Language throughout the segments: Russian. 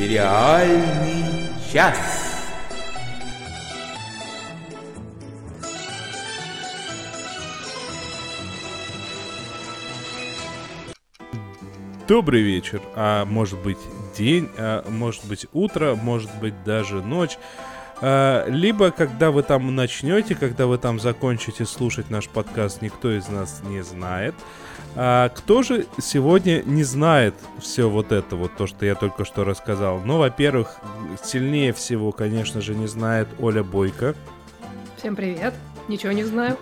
Сериальный час. Добрый вечер, а может быть день, а может быть утро, может быть даже ночь. А, либо когда вы там начнете, когда вы там закончите слушать наш подкаст, никто из нас не знает. А кто же сегодня не знает все вот это, вот то, что я только что рассказал? Ну, во-первых, сильнее всего, конечно же, не знает Оля Бойко. Всем привет, ничего не знаю.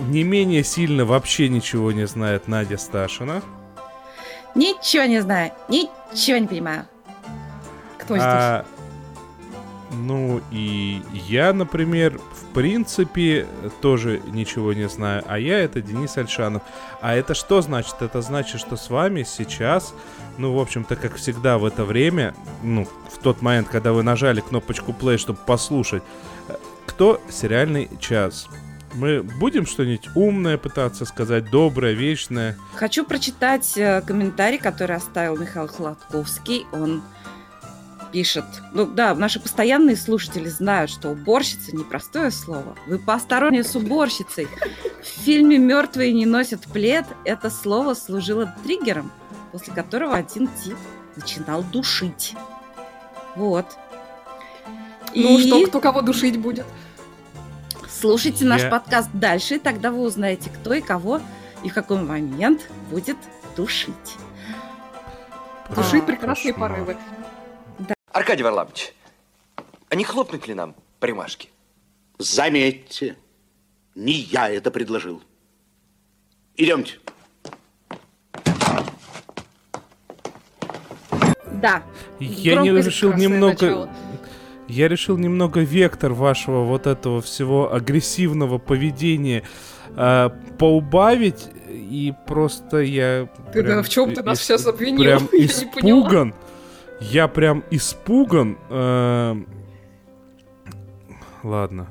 Не менее сильно вообще ничего не знает Надя Сташина. Ничего не знаю, ничего не понимаю. Кто здесь? А, ну и я, например, в принципе тоже ничего не знаю. А я это Денис Альшанов. А это что значит? Это значит, что с вами сейчас, ну, в общем-то, как всегда в это время, ну, в тот момент, когда вы нажали кнопочку play, чтобы послушать, кто сериальный час. Мы будем что-нибудь умное пытаться сказать, доброе, вечное? Хочу прочитать э, комментарий, который оставил Михаил Хладковский. Он пишет. Ну да, наши постоянные слушатели знают, что уборщица непростое слово. Вы поосторожнее с уборщицей. В фильме «Мертвые не носят плед» это слово служило триггером, после которого один тип начинал душить. Вот. Ну и... что, кто кого душить будет? Слушайте наш Я... подкаст дальше, и тогда вы узнаете, кто и кого и в какой момент будет душить. Душить а, прекрасные кошмар. порывы. Аркадий Варламович, а не хлопнуть ли нам по рюмашке? Заметьте, не я это предложил. Идемте. Да. Я не решил немного... Начало. Я решил немного вектор вашего вот этого всего агрессивного поведения э, поубавить, и просто я... Ты прям, да, в чем ты нас сейчас обвинил? Прям я испуган. Я прям испуган. Э, ладно.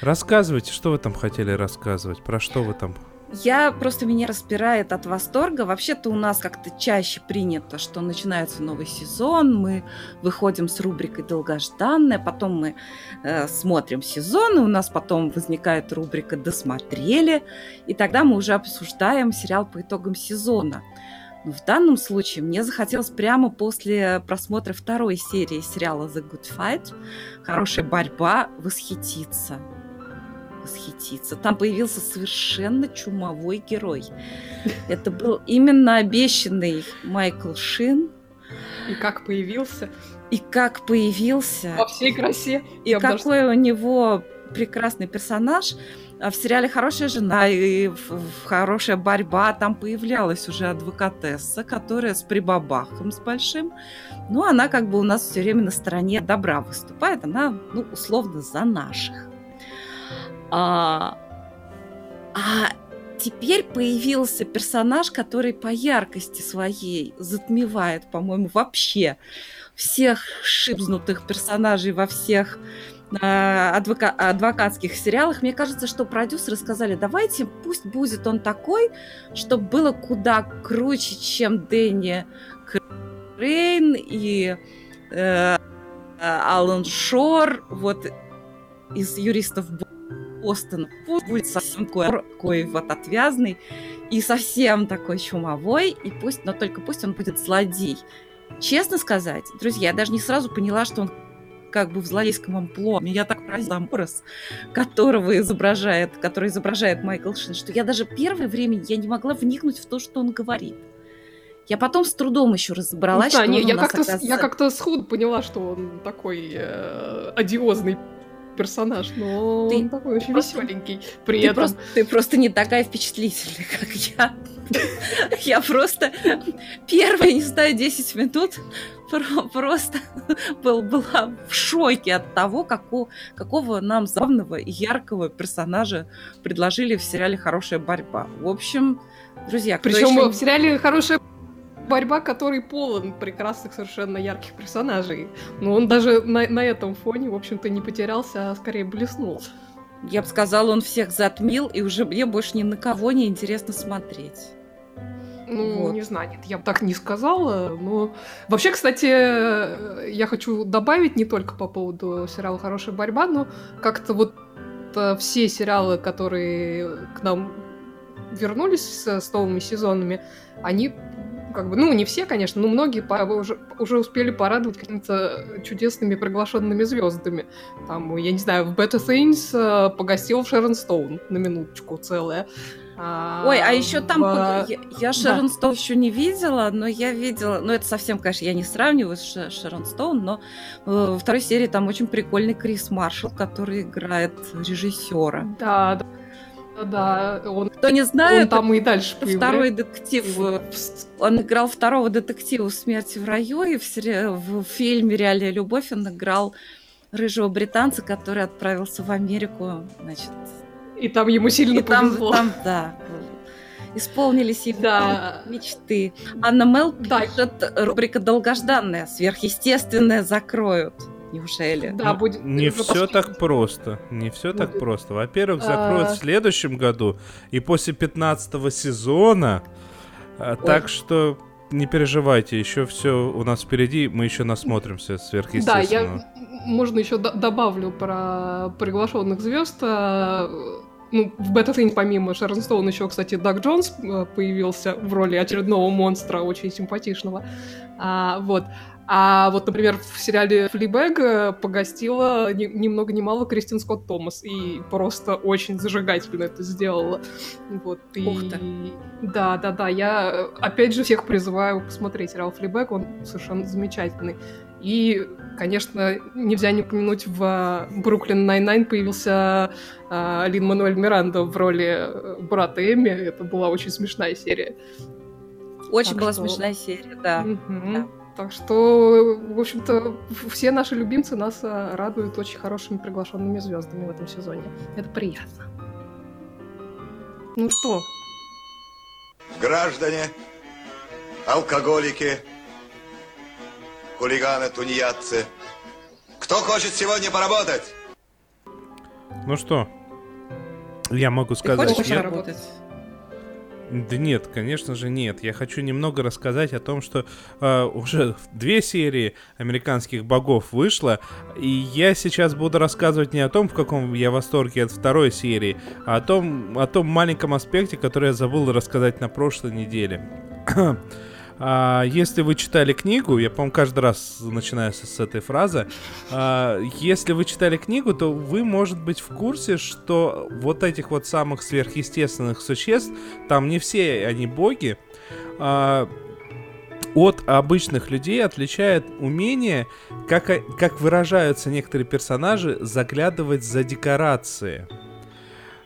Рассказывайте, что вы там хотели рассказывать, про что вы там я просто меня распирает от восторга. Вообще-то у нас как-то чаще принято, что начинается новый сезон, мы выходим с рубрикой «Долгожданная», потом мы э, смотрим сезон, и у нас потом возникает рубрика «Досмотрели», и тогда мы уже обсуждаем сериал по итогам сезона. Но в данном случае мне захотелось прямо после просмотра второй серии сериала The Good Fight «Хорошая борьба» восхититься. Восхититься. Там появился совершенно чумовой герой. Это был именно обещанный Майкл Шин. И как появился? И как появился. Во всей красе. И какой даже... у него прекрасный персонаж – в сериале «Хорошая жена» и «Хорошая борьба» там появлялась уже адвокатесса, которая с прибабахом с большим. Ну, она как бы у нас все время на стороне добра выступает. Она, ну, условно, за наших. А, а теперь появился персонаж, который по яркости своей затмевает, по-моему, вообще всех шибзнутых персонажей во всех адвока- адвокатских сериалах, мне кажется, что продюсеры сказали, давайте пусть будет он такой, чтобы было куда круче, чем Дэнни Крейн и э, Алан Шор, вот из юристов Бостона. Пусть будет совсем такой вот отвязный и совсем такой чумовой, и пусть, но только пусть он будет злодей. Честно сказать, друзья, я даже не сразу поняла, что он как бы в злодейском амплуа. Меня так поразил образ, которого изображает, который изображает Майкл Шин, что я даже первое время я не могла вникнуть в то, что он говорит. Я потом с трудом еще разобралась, ну, да, что не, он я как-то, оказывается... я как-то сходу поняла, что он такой э, одиозный персонаж, но ты он такой очень просто, веселенький. При ты этом... Просто, ты просто не такая впечатлительная, как я. Я просто первые, не знаю, 10 минут просто был, была в шоке от того, какого, какого нам забавного и яркого персонажа предложили в сериале «Хорошая борьба». В общем, друзья, Причем еще... в сериале «Хорошая борьба, который полон прекрасных, совершенно ярких персонажей. Но он даже на, на этом фоне, в общем-то, не потерялся, а скорее блеснул. Я бы сказала, он всех затмил, и уже мне больше ни на кого не интересно смотреть. Ну, Вот. не знаю, нет, я бы так не сказала, но... Вообще, кстати, э, я хочу добавить не только по поводу сериала «Хорошая борьба», но как-то вот э, все сериалы, которые к нам вернулись с, с новыми сезонами, они как бы, ну, не все, конечно, но многие уже, уже успели порадовать какими-то чудесными приглашенными звездами. Там, я не знаю, в Better Things э, погостил Шерон Стоун на минуточку целая. Ой, а еще там в- я, я Шерон Стоун еще не видела, но я видела, ну это совсем, конечно, я не сравниваю с Ше- Шерон Стоун, но э, во второй серии там очень прикольный Крис Маршалл, который играет режиссера. Да, да, да, он, Кто не он знает, там и дальше второй детектив. Э, Он играл второго детектива «Смерти в раю», и в, сери- в фильме «Реальная любовь» он играл рыжего британца, который отправился в Америку, значит, И там ему сильно и там, повезло. там, да, исполнились его Да. мечты. Анна Мел Да. пишет, рубрика «Долгожданная», «Сверхъестественное» закроют. Неужели? Да, будет... Не все так просто. Не все так просто. Во-первых, закроют А. в следующем году и после 15 сезона. А, Так что не переживайте, еще все у нас впереди, мы еще насмотримся Да, сверхъестественного. я, можно еще добавлю про приглашенных звезд. А, Ну, в Things помимо Шерон Стоун еще, кстати, Даг Джонс э, появился в роли очередного монстра, очень симпатичного. А, вот. А вот, например, в сериале Флибэг э, погостила ни, ни много ни мало Кристин Скотт Томас и просто очень зажигательно это сделала. Вот, и... Ух ты. Да, да, да. Я э, опять же всех призываю посмотреть сериал Флибэг, он совершенно замечательный. И, конечно, нельзя не упомянуть, в Brooklyn Nine-Nine появился а, Лин Мануэль Миранда в роли э, брата Эми. Это была очень смешная серия. Очень Так была что- смешная серия, да. Мгм. да. Так что, в общем-то, все наши любимцы нас а, радуют очень хорошими приглашенными звездами в этом сезоне. Это приятно. Ну что, Граждане, алкоголики, хулиганы, тунеядцы. Кто хочет сегодня поработать? Ну что, я могу Ты сказать, хочешь я- работать? Да нет, конечно же нет. Я хочу немного рассказать о том, что э, уже две серии американских богов вышло, и я сейчас буду рассказывать не о том, в каком я восторге от второй серии, а о том, о том маленьком аспекте, который я забыл рассказать на прошлой неделе. А, если вы читали книгу, я, по-моему, каждый раз начинаю с, с этой фразы, а, если вы читали книгу, то вы, может быть, в курсе, что вот этих вот самых сверхъестественных существ, там не все они боги, а, от обычных людей отличает умение, как, как выражаются некоторые персонажи, заглядывать за декорации.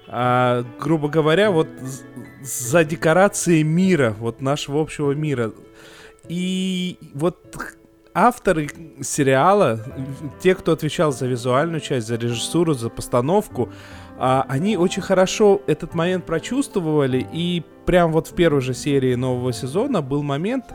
А, грубо говоря, вот за декорации мира, вот нашего общего мира. И вот авторы сериала, те, кто отвечал за визуальную часть, за режиссуру, за постановку, а, они очень хорошо этот момент прочувствовали, и прям вот в первой же серии нового сезона был момент,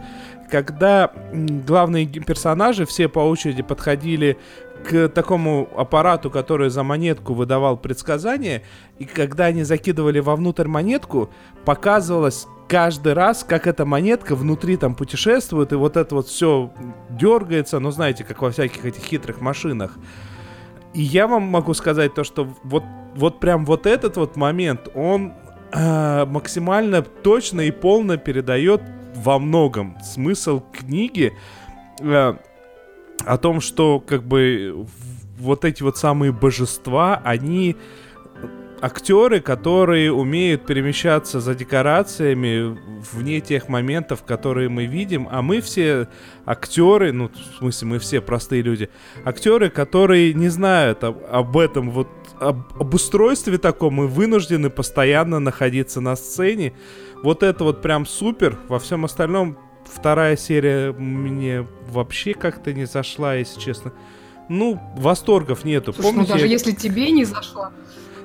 когда главные персонажи все по очереди подходили к такому аппарату, который за монетку выдавал предсказания, и когда они закидывали вовнутрь монетку, показывалось каждый раз, как эта монетка внутри там путешествует, и вот это вот все дергается, ну знаете, как во всяких этих хитрых машинах. И я вам могу сказать то, что вот, вот прям вот этот вот момент, он э, максимально точно и полно передает во многом смысл книги э, о том, что как бы вот эти вот самые божества, они актеры, которые умеют перемещаться за декорациями вне тех моментов, которые мы видим, а мы все актеры, ну, в смысле, мы все простые люди, актеры, которые не знают об, об этом вот об, об устройстве таком и вынуждены постоянно находиться на сцене. Вот это вот прям супер. Во всем остальном вторая серия мне вообще как-то не зашла, если честно. Ну, восторгов нету. слушай, ну Помните? даже если тебе не зашла,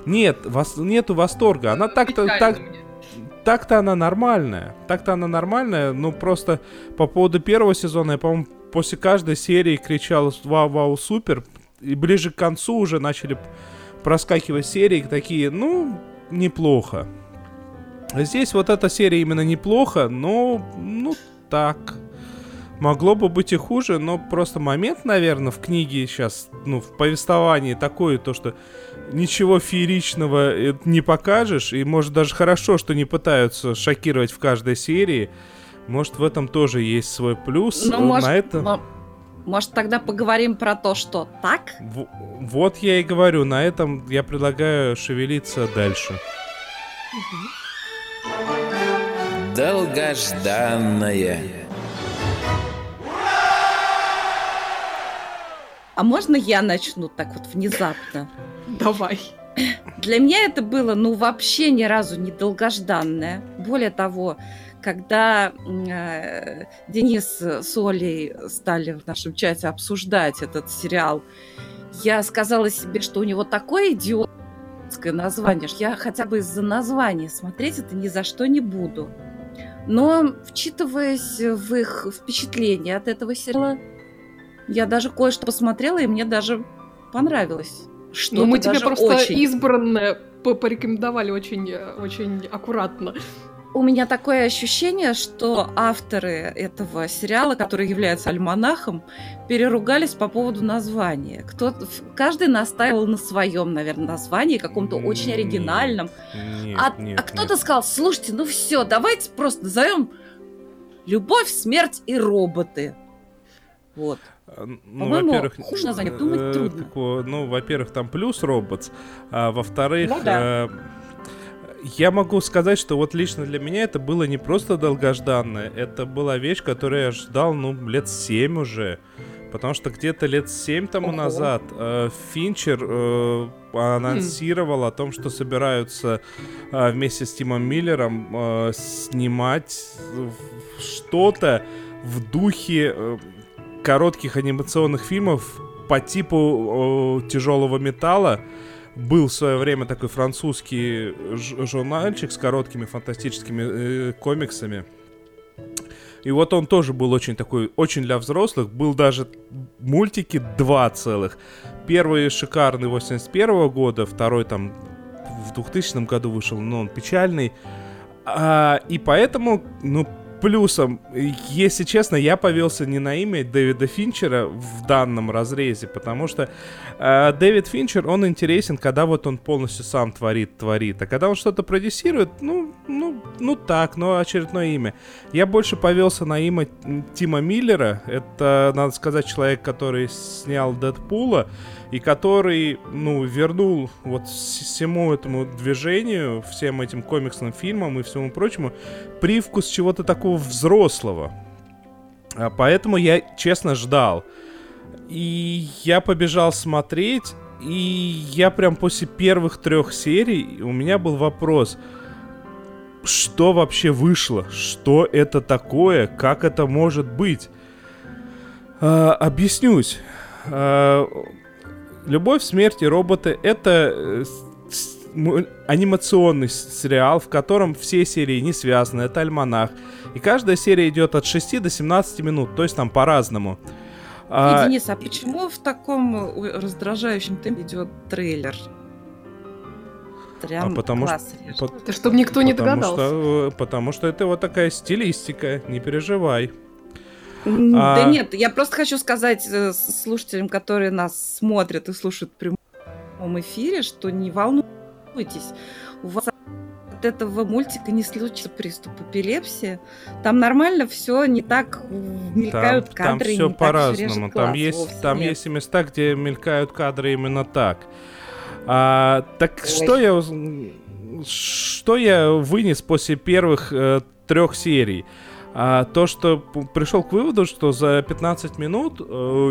Нет, вос... нету восторга. Она так-то печально так, так-то она нормальная. Так-то она нормальная. Ну, просто по поводу первого сезона, я, по-моему, после каждой серии кричал «Вау, вау, супер!» И ближе к концу уже начали проскакивать серии такие, ну, неплохо. Здесь вот эта серия именно неплохо, но, ну, так. Могло бы быть и хуже, но просто момент, наверное, в книге сейчас, ну, в повествовании такое, то, что ничего фееричного э, не покажешь, и может даже хорошо, что не пытаются шокировать в каждой серии. Может, в этом тоже есть свой плюс. Ну, Э, может, На это... мо- может, тогда поговорим про то, что так? В- Вот я и говорю, на этом я предлагаю шевелиться дальше. Долгожданное. А можно я начну так вот внезапно? Давай. Для меня это было, ну, вообще ни разу не долгожданное. Более того, когда э, Денис с Олей стали в нашем чате обсуждать этот сериал, я сказала себе, что у него такое идиотское название, что я хотя бы из-за названия смотреть это ни за что не буду. Но, вчитываясь в их впечатления от этого сериала, я даже кое-что посмотрела, и мне даже понравилось. Что Ну, мы тебе просто очень. избранное по- порекомендовали очень, э, очень аккуратно. У меня такое ощущение, что авторы этого сериала, который является альманахом, переругались по поводу названия. Кто каждый настаивал на своем, наверное, названии, каком-то очень оригинальном. Нет, а, нет, а кто-то сказал: слушайте, ну все, давайте просто назовем Любовь, смерть и роботы. Вот. А, Ну, во-первых, хуже название придумать э, трудно. ну, во-первых, там плюс роботс, а во-вторых, Ну да. Э, я могу сказать, что вот лично для меня это было не просто долгожданное, это была вещь, которую я ждал, ну, лет 7 уже. Потому что где-то лет 7 тому Ого. назад э, Финчер э, анонсировал о том, что собираются э, вместе с Тимом Миллером э, снимать что-то в духе э, коротких анимационных фильмов по типу тяжелого металла. Был в свое время такой французский журнальчик с короткими фантастическими э, комиксами. И вот он тоже был очень такой, очень для взрослых. Был даже мультики два целых. Первый шикарный 81 года, второй там в 2000 году вышел, но он печальный. А, и поэтому, ну, плюсом, если честно, я повелся не на имя Дэвида Финчера в данном разрезе, потому что э, Дэвид Финчер, он интересен, когда вот он полностью сам творит, творит, а когда он что-то продюсирует, ну, ну, ну так, но очередное имя. Я больше повелся на имя Тима Миллера, это, надо сказать, человек, который снял Дэдпула, и который, ну, вернул вот всему этому движению, всем этим комиксным фильмам и всему прочему привкус чего-то такого взрослого. А Поэтому я, честно, ждал. И я побежал смотреть, и я прям после первых трех серий, у меня был вопрос, что вообще вышло? Что это такое? Как это может быть? А, объяснюсь. А, Любовь, смерть и роботы это э, анимационный сериал, в котором все серии не связаны, это альманах. И каждая серия идет от 6 до 17 минут, то есть там по-разному. А, И, Денис, а почему в таком э, раздражающем темпе идет трейлер? Прям А потому что- по- Это чтобы никто не догадался. Что, э, потому что это вот такая стилистика, не переживай. М, А- Да нет, я просто хочу сказать э, слушателям, которые нас смотрят и слушают в прямом эфире, что не волнуйтесь. У вас от этого мультика не случится приступ эпилепсии. Там нормально все, не так Там, мелькают там кадры. и все по-разному. Там есть, там нет. есть и места, где мелькают кадры именно так. А, так Ой. что я что я вынес после первых э, трех серий? А, то, что пришел к выводу, что за 15 минут э,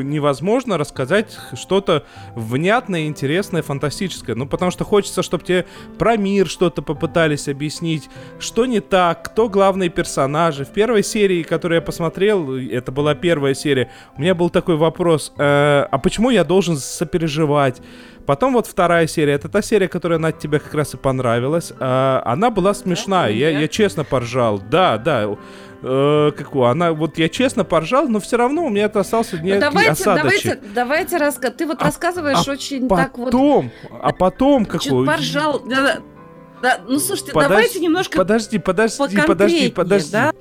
невозможно рассказать что-то внятное, интересное, фантастическое. Ну, потому что хочется, чтобы тебе про мир что-то попытались объяснить, что не так, кто главные персонажи. В первой серии, которую я посмотрел, это была первая серия, у меня был такой вопрос, э, а почему я должен сопереживать? Потом вот вторая серия, это та серия, которая на тебе как раз и понравилась. А, она была смешная, я, я честно поржал. Да, да. Э, какую? Она, вот я честно поржал, но все равно у меня это остался Ну, некий давайте, осадочек. давайте, давайте раска... Ты вот А- рассказываешь а очень так вот. Потом, а потом Чуть какой? поржал. Да-да. Да, ну слушайте, Подожди, давайте немножко Подожди, подожди, подожди, подожди. да,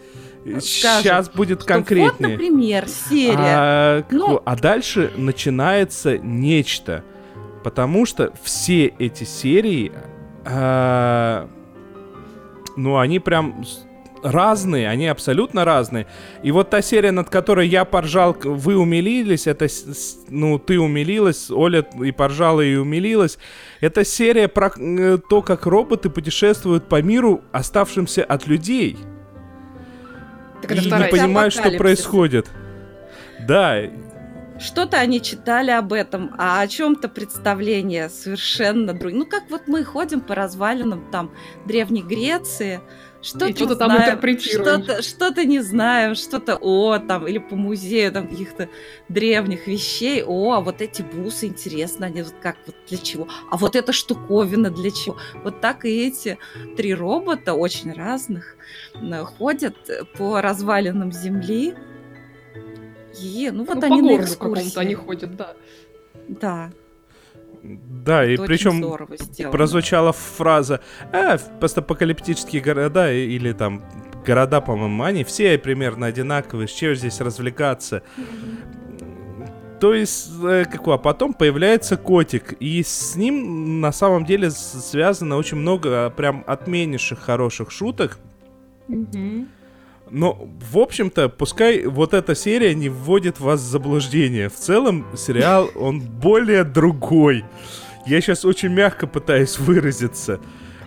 Сейчас будет что Вот, конкретнее. например, серия. А, как Ну- а дальше начинается нечто. Потому что все эти серии, а, ну, они прям разные, они абсолютно разные. И вот та серия, над которой я поржал, вы умилились, это, ну, ты умилилась, Оля и поржала и умилилась. Это серия про э, то, как роботы путешествуют по миру, оставшимся от людей. Так это и не понимают, что происходит. Да, Что-то они читали об этом, а о чем-то представление совершенно другое. Ну, как вот мы ходим по развалинам там Древней Греции, что-то что-то там знаем, интерпретируем. Что-то, что-то не знаем, что-то о, там, или по музею там каких-то древних вещей. О, а вот эти бусы, интересно, они вот как, вот для чего? А вот эта штуковина для чего? Вот так и эти три робота, очень разных, ходят по развалинам Земли. И, ну, вот Ну, они по на городу экскурсии. какому-то они ходят, да. Да, да, и причем прозвучала фраза «А, постапокалиптические города или там города, по-моему, они все примерно одинаковые, с чем здесь развлекаться?» То есть, э, какое? А потом появляется котик, и с ним на самом деле связано очень много а, прям отменнейших хороших шуток. Но, в общем-то, пускай вот эта серия не вводит вас в заблуждение. В целом, сериал, он более другой. Я сейчас очень мягко пытаюсь выразиться.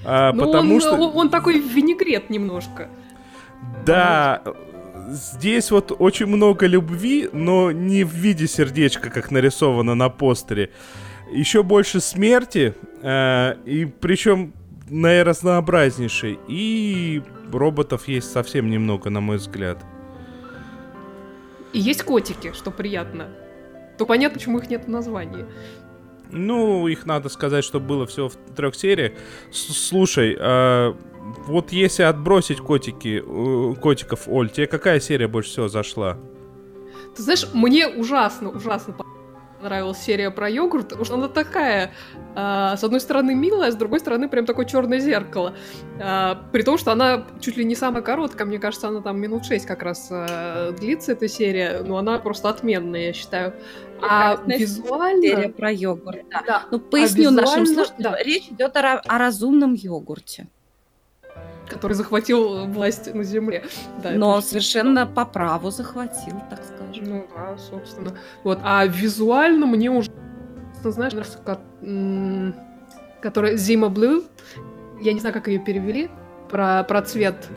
А, Ну, потому он, что... он, он такой винегрет немножко. Да, здесь вот очень много любви, но не в виде сердечка, как нарисовано на постере. Еще больше смерти, э, и причем наиразнообразнейшей. И роботов есть совсем немного, на мой взгляд. И есть котики, что приятно. То понятно, почему их нет в названии. Ну, их надо сказать, что было всего в трех сериях. С- Слушай, а, вот если отбросить котики, э, котиков, Оль, тебе какая серия больше всего зашла? Ты знаешь, мне ужасно, ужасно понравилась серия про йогурт, потому что она такая, а, с одной стороны милая, с другой стороны прям такое черное зеркало. А, при том, что она чуть ли не самая короткая, мне кажется, она там минут 6 как раз а, длится, эта серия, но она просто отменная, я считаю. А Прекрасная визуально... Серия про йогурт. да. Да, Ну, поясню нашим визуально, слушателям. да. Речь идет о, о разумном йогурте. который захватил власть на земле. Да, но совершенно по праву захватил, так скажем. Ну да, собственно. Вот, а визуально мне уже, знаешь, нравится, которая Zima Blue, я не знаю, как ее перевели, про, про цвет.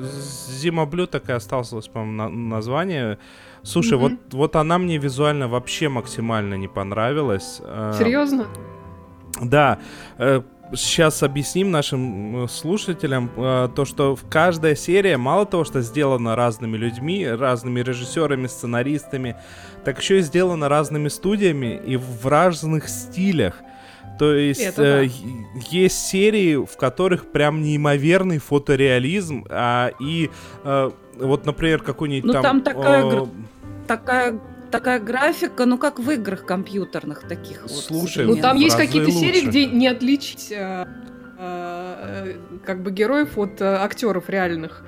Зима Блю так и осталось, по-моему, на- название. Слушай, Мгм. вот, вот она мне визуально вообще максимально не понравилась. Э, Серьезно? Да, сейчас объясним нашим э, слушателям э, то, что в каждая серия мало того, что сделана разными людьми, разными режиссерами, сценаристами, так еще и сделана разными студиями и в разных стилях. То есть Это э, да. е- есть серии, в которых прям неимоверный фотореализм, а, и э, вот, например, какой-нибудь Ну, там... там такая э, Такая, такая графика, ну как в играх компьютерных таких вот. Слушай, Ну современных. там есть какие-то серии, лучше. где не отличить э, э, как бы героев от э, актеров реальных.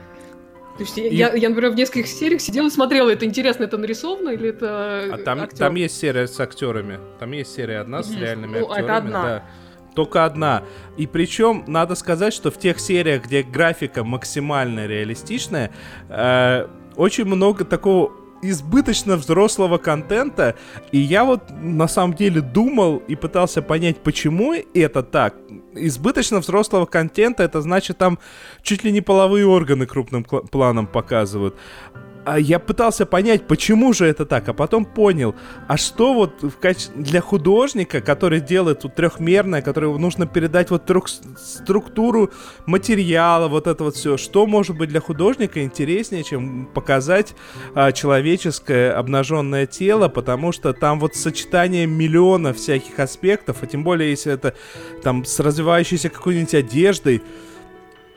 То есть я- И- я, я, например, в нескольких сериях сидела и смотрела, это интересно, это нарисовано или это А там, актер? там есть серия с актерами. Там есть серия одна с реальными Ну, это актерами. одна. да. Только одна. И причем надо сказать, что в тех сериях, где графика максимально реалистичная, э, очень много такого избыточно взрослого контента, и я вот на самом деле думал и пытался понять, почему это так. Избыточно взрослого контента, это значит там чуть ли не половые органы крупным планом показывают. А я пытался понять, почему же это так, а потом понял, а что вот в каче- для художника, который делает вот трехмерное, которому нужно передать вот трех структуру материала, вот это вот все, что может быть для художника интереснее, чем показать а, человеческое обнаженное тело, потому что там вот сочетание миллиона всяких аспектов, а тем более если это там с развивающейся какой-нибудь одеждой,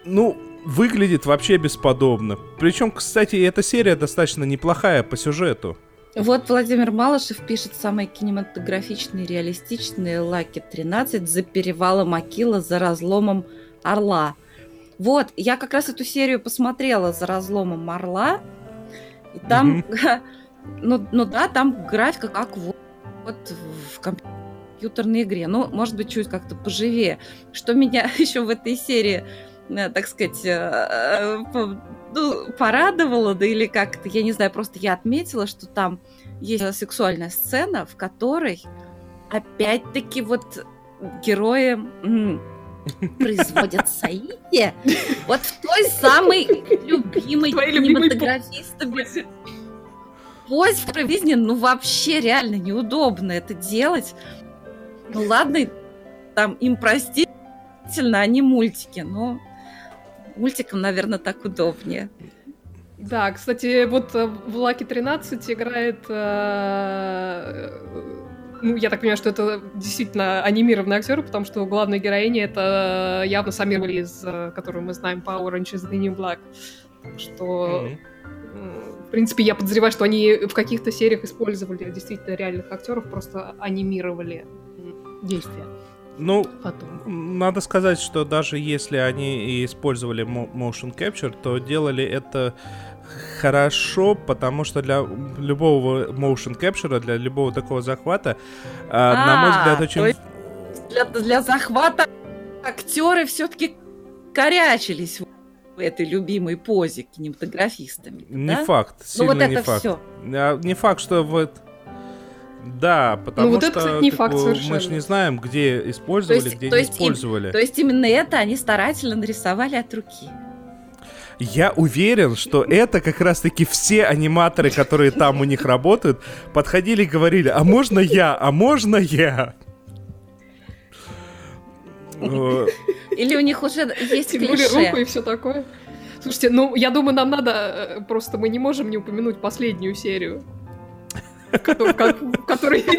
ну, выглядит вообще бесподобно. Причем, кстати, эта серия достаточно неплохая по сюжету. Вот Владимир Малышев пишет самые кинематографичные, реалистичные Лаки 13 за перевалом Акила, за разломом Орла. Вот, я как раз эту серию посмотрела за разломом Орла. И там, ну, ну да, там графика как вот, вот в компьютерной игре. Ну, может быть, чуть как-то поживее. Что меня еще в этой серии, так сказать, э, э, ну, порадовало, да или как-то, я не знаю, просто я отметила, что там есть сексуальная сцена, в которой опять-таки вот герои производят соитие. Вот в той самой любимой кинематографистами. позе, в жизни, ну, вообще реально неудобно это делать. Ну, ладно, там им простительно, они мультики, но мультикам, наверное, так удобнее. Да, кстати, вот э, в Лаки 13 играет э, ну, я так понимаю, что это действительно анимированный актер, потому что главная героиня это явно Самир Лиз, которую мы знаем по Orange is the New Black. Так что, mm-hmm. в принципе, я подозреваю, что они в каких-то сериях использовали действительно реальных актеров, просто анимировали действия. Ну, Потом. надо сказать, что даже если они и использовали motion capture, то делали это хорошо, потому что для любого motion capture, для любого такого захвата, а, на мой взгляд, очень... То есть для, для захвата актеры все-таки корячились в этой любимой позе кинематографистами. Не да? факт, сильно ну, вот не факт. Все. А, не факт, что вот да, потому ну, вот что это, кстати, не факт мы же не знаем, где использовали, то есть, где то не есть использовали. Им, то есть именно это они старательно нарисовали от руки. Я уверен, что это как раз-таки все аниматоры, которые там у них работают, подходили и говорили, а можно я, а можно я? Или у них уже есть клише. руку и все такое. Слушайте, ну, я думаю, нам надо... Э, просто мы не можем не упомянуть последнюю серию.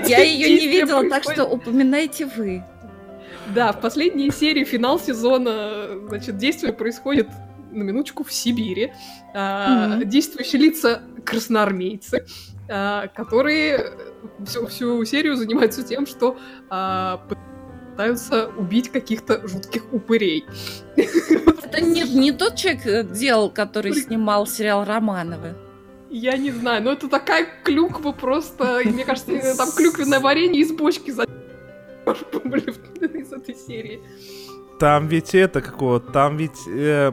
Я ее не видела, так что упоминайте вы. Да, в последней серии финал сезона, значит, действие происходит на минуточку в Сибири. Mm-hmm. Действующие лица красноармейцы, а, которые всю, всю серию занимаются тем, что а, пытаются убить каких-то жутких упырей. Это не, не тот человек э, делал, который снимал сериал Романовы. Я не знаю, но это такая клюква просто. Мне кажется, там клюквенное варенье из бочки за из этой серии. Там ведь это какого, там ведь э,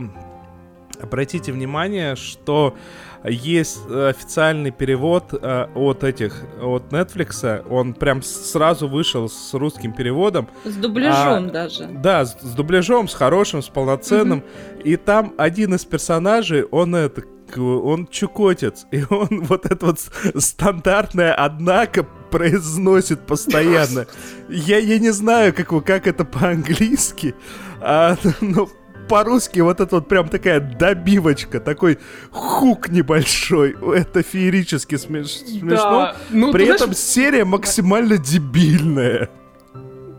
Обратите внимание, что есть официальный перевод э, от этих, от Netflix, он прям сразу вышел с русским переводом. С дубляжом а, даже. Да, с, с дубляжом, с хорошим, с полноценным. Mm-hmm. И там один из персонажей, он это, он чукотец, и он вот это вот стандартное «однако» произносит постоянно. Я, я не знаю, как, как это по-английски, а, но по-русски вот это вот прям такая добивочка, такой хук небольшой. Это феерически смеш- смешно. Да. Ну, При этом знаешь... серия максимально дебильная.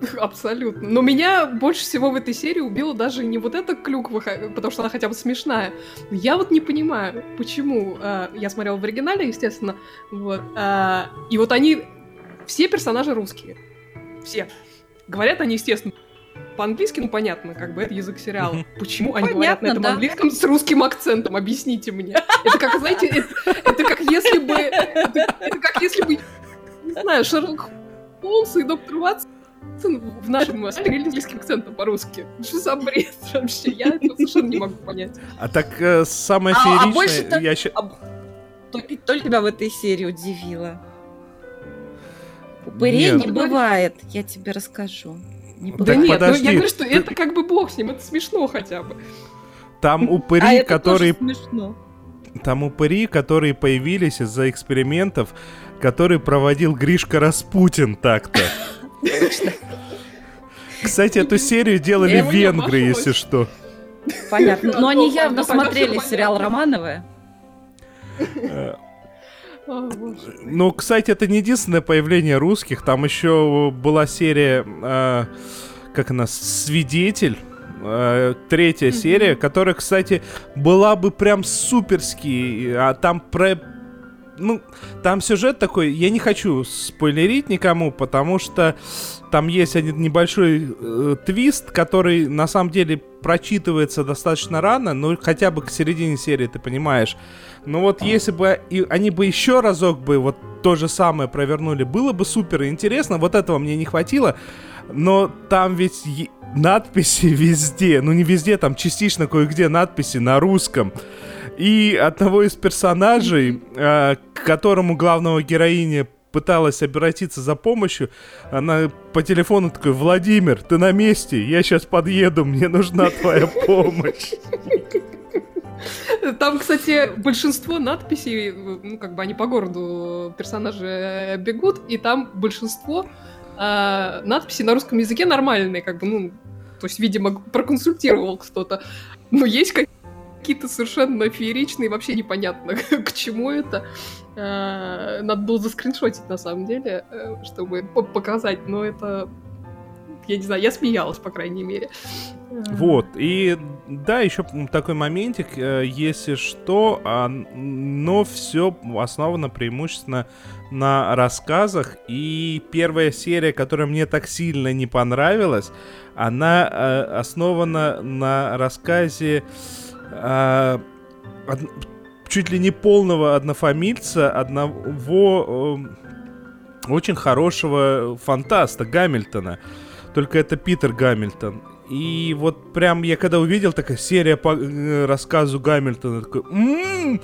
Абсолютно. Но меня больше всего в этой серии убила даже не вот эта клюква, потому что она хотя бы смешная. Я вот не понимаю, почему. Э, я смотрела в оригинале, естественно. Вот. Э, и вот они... Все персонажи русские. Все. Говорят они, естественно, по-английски, ну понятно, как бы это язык сериала. Почему они понятно, говорят на этом да. английском с русским акцентом? Объясните мне. Это как, знаете, это, это как если бы... Это, это как если бы, не знаю, Шерлок Холмс и доктор Ватсон в нашем говорили английским акцентом по-русски. Что за бред вообще? Я это совершенно не могу понять. А так э, самое а, фееричное... А больше я щ... а, только, только тебя в этой серии удивило. Упырей Нет. не бывает, я тебе расскажу. Не да нет, подожди, ну я говорю, что ты... это как бы бог с ним, это смешно хотя бы. Там упыри, а которые... смешно. Там упыри, которые появились из-за экспериментов, которые проводил Гришка Распутин так-то. Кстати, эту серию делали венгры, если что. Понятно. Но они явно смотрели сериал Романовы. Ну, кстати, это не единственное появление русских. Там еще была серия, э, как она, «Свидетель». Э, третья mm-hmm. серия, которая, кстати, была бы прям суперски. А там про ну, там сюжет такой, я не хочу спойлерить никому, потому что там есть один небольшой э, твист, который на самом деле прочитывается достаточно рано, ну, хотя бы к середине серии, ты понимаешь. Но вот если бы и они бы еще разок бы вот то же самое провернули, было бы супер интересно. Вот этого мне не хватило. Но там ведь надписи везде. Ну не везде, там частично кое-где надписи на русском. И одного из персонажей, э, к которому главного героиня пыталась обратиться за помощью, она по телефону такой, Владимир, ты на месте, я сейчас подъеду, мне нужна твоя помощь. Там, кстати, большинство надписей, ну, как бы они по городу персонажи бегут, и там большинство э, надписей на русском языке нормальные, как бы, ну, то есть, видимо, проконсультировал кто-то. Но есть какие-то совершенно фееричные, вообще непонятно, к чему это. Э, надо было заскриншотить, на самом деле, э, чтобы показать, но это я не знаю, я смеялась, по крайней мере. Вот, и да, еще такой моментик, э, если что, а, но все основано преимущественно на рассказах, и первая серия, которая мне так сильно не понравилась, она э, основана на рассказе э, чуть ли не полного однофамильца, одного очень хорошего фантаста Гамильтона. Только это Питер Гамильтон. И вот прям я когда увидел такая серия по э, рассказу Гамильтона, такой, м-м-м!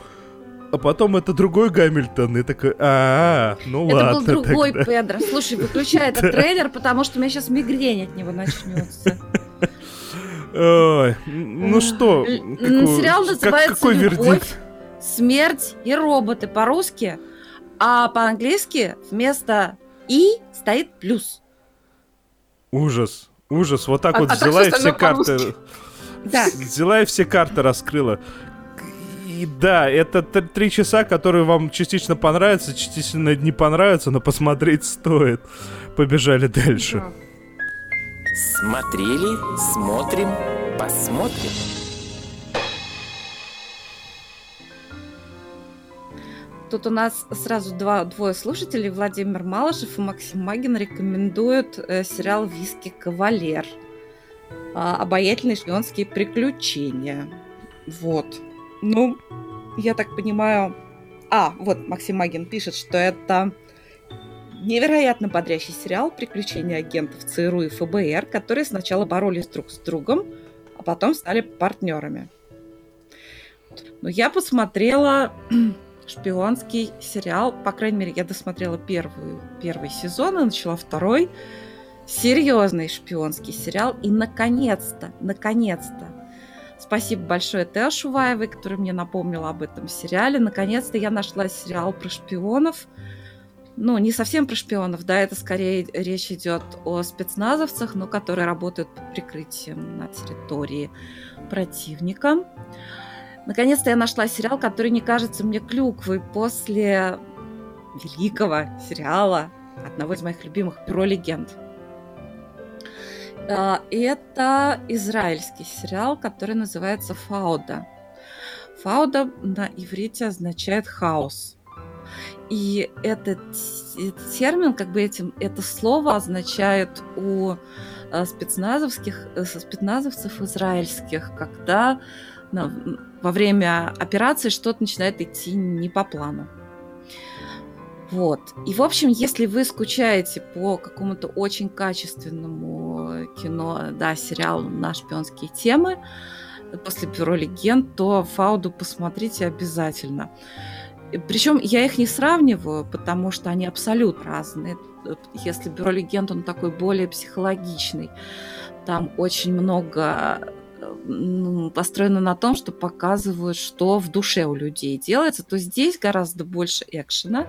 а потом это другой Гамильтон, и такой, а, -а, -а ну это ладно. Это был другой тогда. Педро. Слушай, выключай этот трейлер, потому что у меня сейчас мигрень от него начнется. Ну что, сериал называется какой вердикт? Смерть и роботы по-русски, а по-английски вместо и стоит плюс. Ужас. Ужас. Вот так а, вот а взяла и все карты. Да. Взяла и все карты раскрыла. И да, это три часа, которые вам частично понравятся, частично не понравятся, но посмотреть стоит. Побежали дальше. Смотрели, смотрим, посмотрим. Тут у нас сразу два, двое слушателей, Владимир Малышев и Максим Магин, рекомендуют э, сериал «Виски Кавалер». Э, обаятельные шпионские приключения. Вот. Ну, я так понимаю... А, вот Максим Магин пишет, что это невероятно бодрящий сериал «Приключения агентов ЦРУ и ФБР», которые сначала боролись друг с другом, а потом стали партнерами. Но я посмотрела шпионский сериал. По крайней мере, я досмотрела первую, первый сезон и начала второй. Серьезный шпионский сериал. И наконец-то, наконец-то, спасибо большое Тео Шуваевой, которая мне напомнила об этом сериале. Наконец-то я нашла сериал про шпионов. Ну, не совсем про шпионов, да, это скорее речь идет о спецназовцах, но которые работают под прикрытием на территории противника. Наконец-то я нашла сериал, который не кажется мне клюквой после великого сериала, одного из моих любимых «Перо легенд». А, это израильский сериал, который называется «Фауда». «Фауда» на иврите означает «хаос». И этот, этот термин, как бы этим, это слово означает у э, спецназовских, э, спецназовцев израильских, когда во время операции что-то начинает идти не по плану. Вот. И, в общем, если вы скучаете по какому-то очень качественному кино, да, сериалу на шпионские темы, после «Бюро легенд», то «Фауду» посмотрите обязательно. Причем я их не сравниваю, потому что они абсолютно разные. Если «Бюро легенд», он такой более психологичный. Там очень много построена на том, что показывают, что в душе у людей делается, то здесь гораздо больше экшена.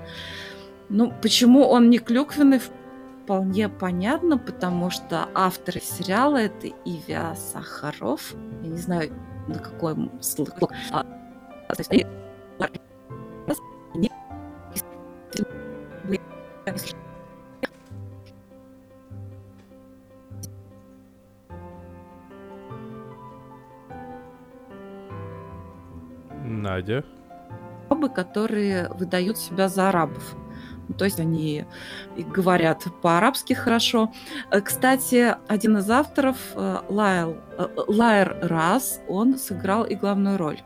Ну, почему он не клюквенный, вполне понятно, потому что авторы сериала это Ивя Сахаров. Я не знаю, на какой слух. Надя. арабы, которые выдают себя за арабов. Ну, То есть они говорят по-арабски хорошо. Э, Кстати, один из авторов, э, Лайл, э, Лайер Рас, он сыграл и главную роль.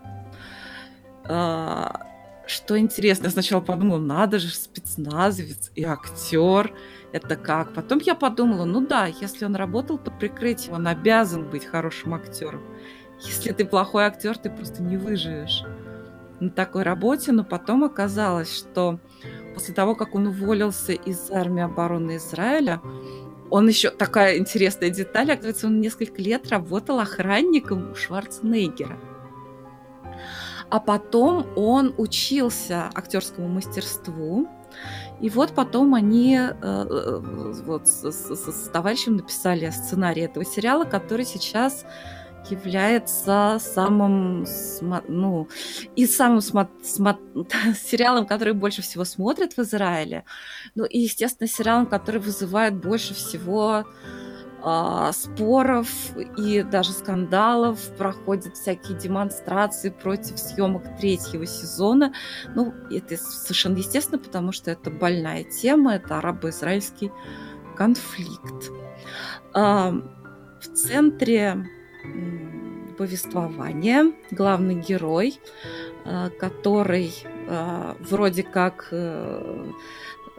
Что интересно, я сначала подумала, надо же, спецназовец и актер. Это как? Потом я подумала, ну да, если он работал под прикрытием, он обязан быть хорошим актером. Если ты плохой актер, ты просто не выживешь на такой работе. Но потом оказалось, что после того, как он уволился из армии обороны Израиля, он еще такая интересная деталь, оказывается, он несколько лет работал охранником у Шварценеггера. А потом он учился актерскому мастерству. И вот потом они э, э, вот, с, с- с- товарищем написали сценарий этого сериала, который сейчас является самым, ну, и самым сма- сма- сериалом, который больше всего смотрят в Израиле. Ну и, естественно, сериалом, который вызывает больше всего а, споров и даже скандалов, проходят всякие демонстрации против съемок третьего сезона. Ну, это совершенно естественно, потому что это больная тема, это арабо-израильский конфликт. А, В центре повествования главный герой, а, который вроде как э,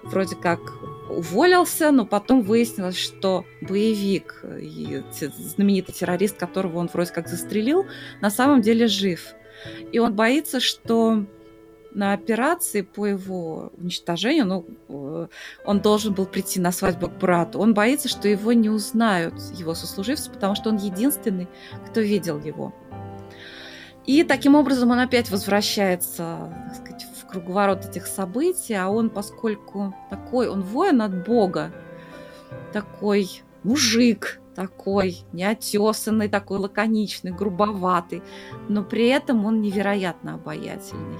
вроде как уволился, но потом выяснилось, что боевик знаменитый террорист, которого он вроде как застрелил, на самом деле жив. И он боится, что на операции по его уничтожению, ну, э, он должен был прийти на свадьбу к брату. Он боится, что его не узнают его сослуживцы, потому что он единственный, кто видел его. И таким образом он опять возвращается так сказать, круговорот этих событий, а он, поскольку такой, он воин от Бога, такой мужик, такой неотесанный, такой лаконичный, грубоватый, но при этом он невероятно обаятельный.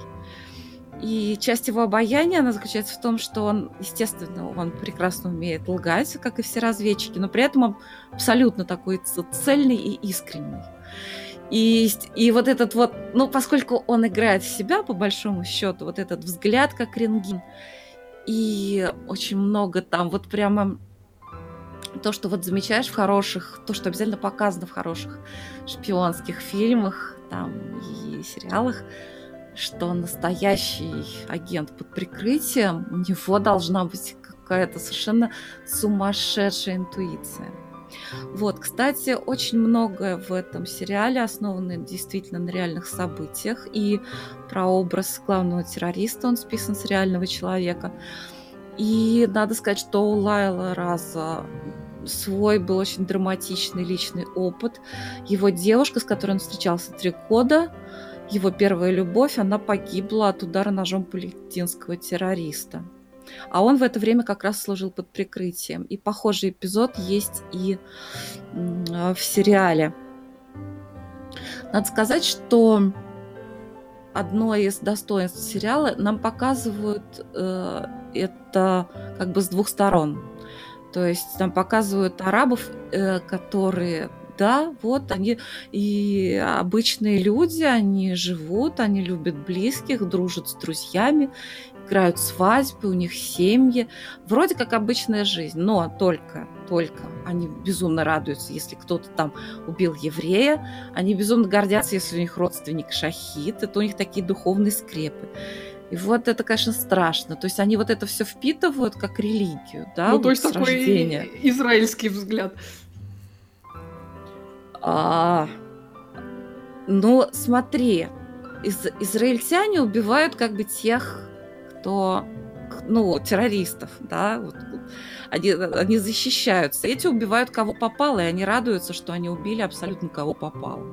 И часть его обаяния, она заключается в том, что он, естественно, он прекрасно умеет лгать, как и все разведчики, но при этом он абсолютно такой цельный и искренний. И, и вот этот вот, ну, поскольку он играет в себя, по большому счету, вот этот взгляд как рентген, и очень много там вот прямо то, что вот замечаешь в хороших, то, что обязательно показано в хороших шпионских фильмах там и сериалах, что настоящий агент под прикрытием, у него должна быть какая-то совершенно сумасшедшая интуиция. Вот, кстати, очень многое в этом сериале основано действительно на реальных событиях. И про образ главного террориста он списан с реального человека. И надо сказать, что у Лайла Раза свой был очень драматичный личный опыт. Его девушка, с которой он встречался три года, его первая любовь, она погибла от удара ножом палестинского террориста. А он в это время как раз служил под прикрытием. И похожий эпизод есть и в сериале. Надо сказать, что одно из достоинств сериала нам показывают э, это как бы с двух сторон. То есть нам показывают арабов, э, которые да, вот они и обычные люди, они живут, они любят близких, дружат с друзьями, играют свадьбы, у них семьи. Вроде как обычная жизнь, но только, только они безумно радуются, если кто-то там убил еврея, они безумно гордятся, если у них родственник шахид, это у них такие духовные скрепы. И вот это, конечно, страшно. То есть они вот это все впитывают как религию, да, ну, вот то есть такой рождения. израильский взгляд. А, ну, смотри, из- израильтяне убивают как бы тех, кто, ну, террористов, да, вот, они, они защищаются. Эти убивают кого попало, и они радуются, что они убили абсолютно кого попало.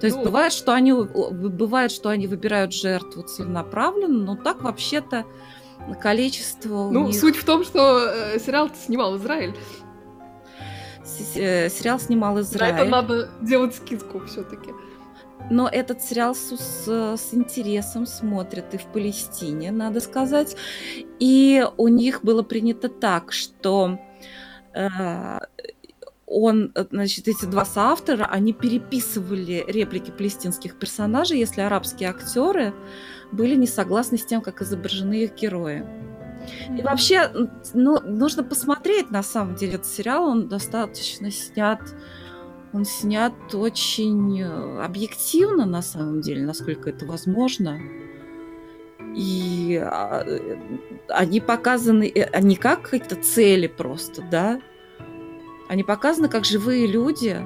То есть Ну- бывает, что они бывает, что они выбирают жертву целенаправленно, но так вообще-то количество Ну, них... суть в том, что э, сериал снимал Израиль. С- э, сериал снимал На Израиль. это надо делать скидку все-таки. Но этот сериал с, с- с интересом смотрят и в Палестине, надо сказать. И у них было принято так, что э, он, значит, эти два соавтора, они переписывали реплики палестинских персонажей, если арабские актеры были не согласны с тем, как изображены их герои. И вообще, ну, нужно посмотреть, на самом деле, этот сериал, он достаточно снят, он снят очень э, объективно, на самом деле, насколько это возможно. И а, э, они показаны э, не как какие-то цели просто, да, они показаны как живые люди.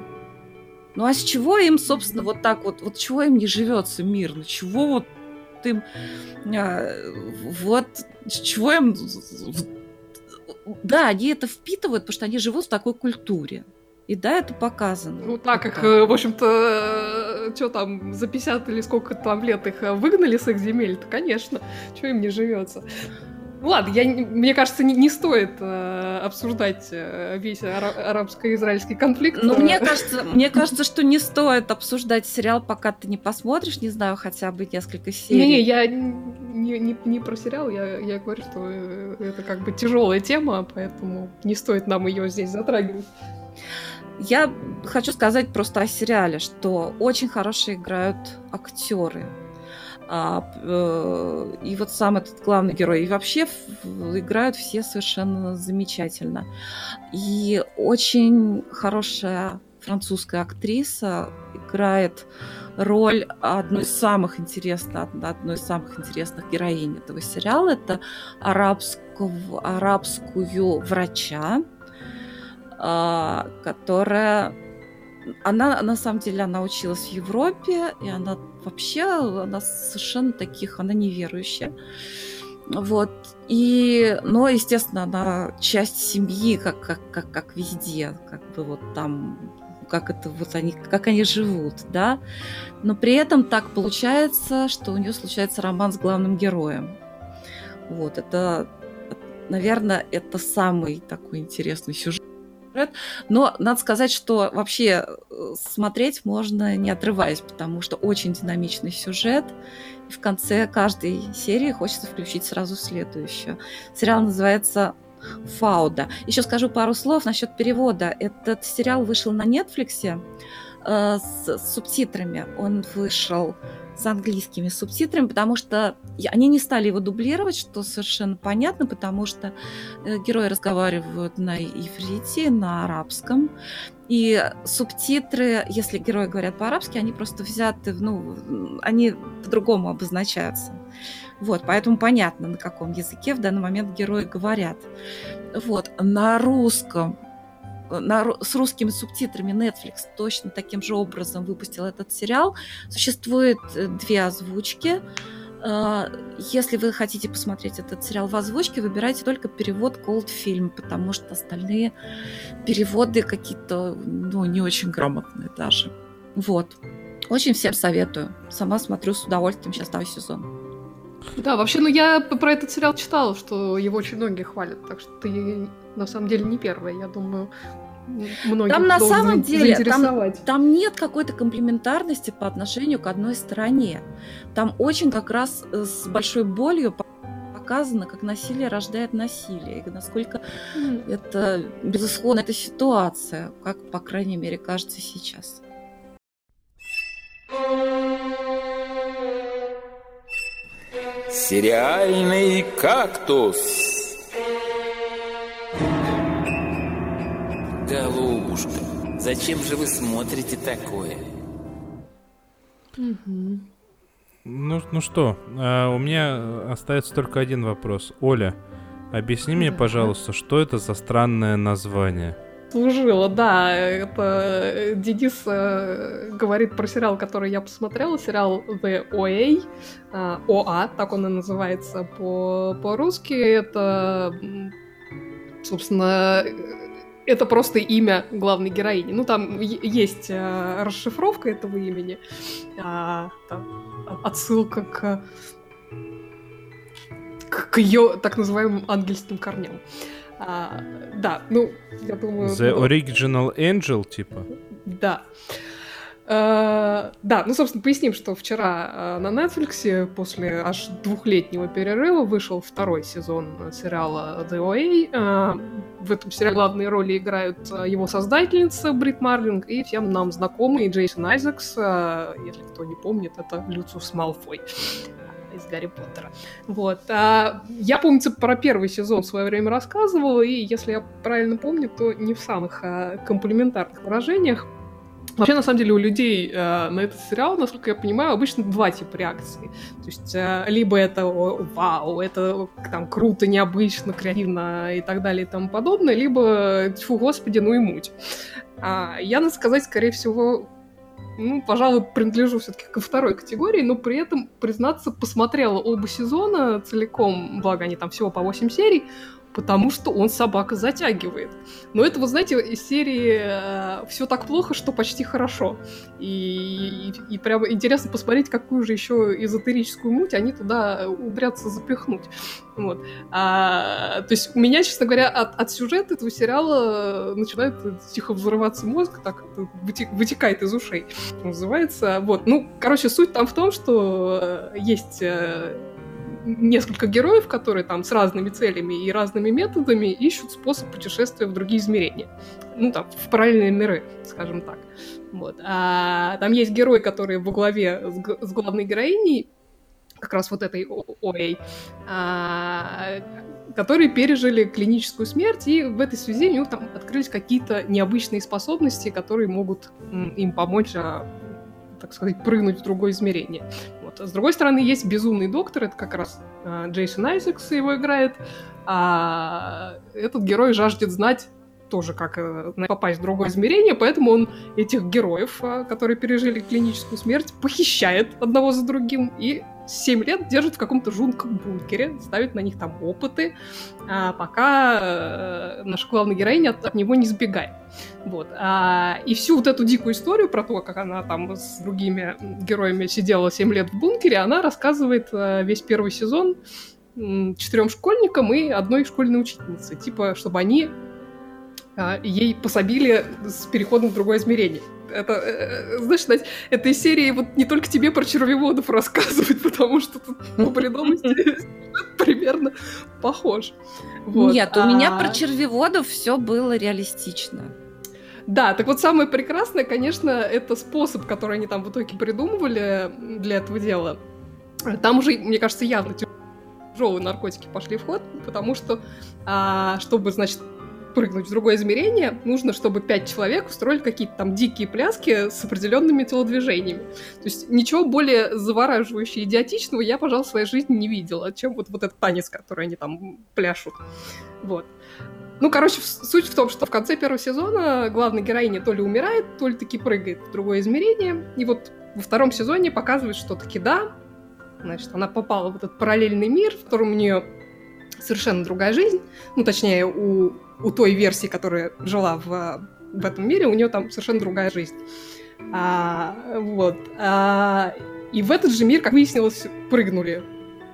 Ну а с чего им, собственно, вот так вот, вот чего им не живется мирно? Чего вот им, а, вот, чего им... Да, они это впитывают, потому что они живут в такой культуре. И да, это показано. Ну так как, э, в общем-то, что там, за 50 или сколько там лет их выгнали с их земель, то, конечно, что им не живется. Ну ладно, я, мне кажется, не, не стоит э, обсуждать э, весь ара- арабско-израильский конфликт. Ну, мне кажется, мне кажется, что не стоит обсуждать сериал, пока ты не посмотришь, не знаю, хотя бы несколько серий. Не-не, я не, не, не про сериал, я, я говорю, что э, это как бы тяжелая тема, поэтому не стоит нам ее здесь затрагивать. Я хочу сказать просто о сериале, что очень хорошие играют актеры. А, э, и вот сам этот главный герой. И вообще играют все совершенно замечательно. И очень хорошая французская актриса играет роль одной из самых интересных, одной из самых интересных героинь этого сериала. Это арабскую, арабскую врача, которая она, на самом деле, она училась в Европе, и она вообще, она совершенно таких, она неверующая. Вот. И, но, естественно, она часть семьи, как, как, как, как везде, как бы вот там, как это вот они, как они живут, да. Но при этом так получается, что у нее случается роман с главным героем. Вот, это, наверное, это самый такой интересный сюжет сюжет. Но надо сказать, что вообще э, смотреть можно не отрываясь, потому что очень динамичный сюжет. И в конце каждой серии хочется включить сразу следующую. Сериал называется Фауда. Еще скажу пару слов насчет перевода. Этот сериал вышел на Netflix э, с, с субтитрами. Он вышел с английскими субтитрами, потому что они не стали его дублировать, что совершенно понятно, потому что э, герои разговаривают на иврите, на арабском, и субтитры, если герои говорят по-арабски, они просто взяты, ну, они по-другому обозначаются. Вот, поэтому понятно, на каком языке в данный момент герои говорят. Вот, на русском на, с русскими субтитрами Netflix точно таким же образом выпустил этот сериал. Существует э, две озвучки. А, если вы хотите посмотреть этот сериал в озвучке, выбирайте только перевод Cold Film, потому что остальные переводы какие-то, ну, не очень грамотные даже. Вот. Очень всем советую. Сама смотрю с удовольствием сейчас второй сезон. Да, вообще, ну я про этот сериал читала, что его очень многие хвалят, так что ты на самом деле не первая, я думаю, многих Там на самом деле там, там нет какой-то комплементарности по отношению к одной стороне. Там очень как раз э, с большой болью показано, как насилие рождает насилие, и насколько mm. это, безусловно, эта ситуация, как, по крайней мере, кажется сейчас. Сериальный кактус. Голубушка, зачем же вы смотрите такое? Ну, ну что, а, у меня остается только один вопрос. Оля, объясни мне, пожалуйста, что это за странное название? служила, да. Это э, Денис э, говорит про сериал, который я посмотрела, сериал The OA, э, ОА, так он и называется по- по-русски. Это, собственно, это просто имя главной героини. Ну, там есть э, расшифровка этого имени, э, там, отсылка к к ее так называемым ангельским корням. А, да, ну, я думаю... The ну, Original Angel, типа? Да. Э, да, ну, собственно, поясним, что вчера э, на Netflix после аж двухлетнего перерыва вышел второй сезон сериала The OA. Э, в этом сериале главные роли играют его создательница Брит Марлинг и всем нам знакомый Джейсон Айзекс. Если кто не помнит, это Люциус Малфой из Гарри Поттера. Вот. А я, помнится, про первый сезон в свое время рассказывала, и, если я правильно помню, то не в самых а, комплиментарных выражениях. Вообще, на самом деле, у людей э, на этот сериал, насколько я понимаю, обычно два типа реакции. То есть, э, либо это вау, это там круто, необычно, креативно и так далее и тому подобное, либо тьфу, господи, ну и муть. А, я, надо сказать, скорее всего, ну, пожалуй, принадлежу все-таки ко второй категории, но при этом, признаться, посмотрела оба сезона целиком, благо они там всего по 8 серий, потому что он собака затягивает. Но это, вы знаете, из серии э, все так плохо, что почти хорошо. И, и, и прям интересно посмотреть, какую же еще эзотерическую муть они туда умудрятся запихнуть. Вот. А, то есть у меня, честно говоря, от, от сюжета этого сериала начинает тихо взрываться мозг, так вытекает из ушей, называется. Вот. Ну, короче, суть там в том, что э, есть э, несколько героев, которые там с разными целями и разными методами ищут способ путешествия в другие измерения. Ну, там, в параллельные миры, скажем так. Вот. А там есть герой, который во главе с, с главной героиней, как раз вот этой Оэй, а, которые пережили клиническую смерть, и в этой связи у них там открылись какие-то необычные способности, которые могут им помочь а, так сказать, прыгнуть в другое измерение. Вот. С другой стороны, есть безумный доктор, это как раз э, Джейсон Айзекс его играет. А этот герой жаждет знать тоже как э, попасть в другое измерение, поэтому он этих героев, э, которые пережили клиническую смерть, похищает одного за другим и 7 лет держит в каком-то жутком бункере, ставит на них там опыты, а, пока э, наша главная героиня от, от него не сбегает. Вот. А, и всю вот эту дикую историю про то, как она там с другими героями сидела 7 лет в бункере, она рассказывает э, весь первый сезон четырем школьникам и одной школьной учительнице. Типа, чтобы они а, ей пособили с переходом в другое измерение. Это, э, э, знаешь, Надь, этой серии вот не только тебе про червеводов рассказывать, потому что тут по бредовости примерно похож. Вот. Нет, у меня а про червеводов все было реалистично. Да, так вот самое прекрасное, конечно, это способ, который они там в итоге придумывали для этого дела. Там уже, мне кажется, явно тяжелые наркотики пошли в ход, потому что, а, чтобы, значит, прыгнуть в другое измерение, нужно, чтобы пять человек устроили какие-то там дикие пляски с определенными телодвижениями. То есть ничего более завораживающего и идиотичного я, пожалуй, в своей жизни не видела, чем вот, вот этот танец, который они там пляшут. Вот. Ну, короче, суть в том, что в конце первого сезона главная героиня то ли умирает, то ли таки прыгает в другое измерение. И вот во втором сезоне показывает, что таки да, значит, она попала в этот параллельный мир, в котором у нее совершенно другая жизнь. Ну, точнее, у у той версии, которая жила в, в этом мире, у нее там совершенно другая жизнь. А, вот. А, и в этот же мир, как выяснилось, прыгнули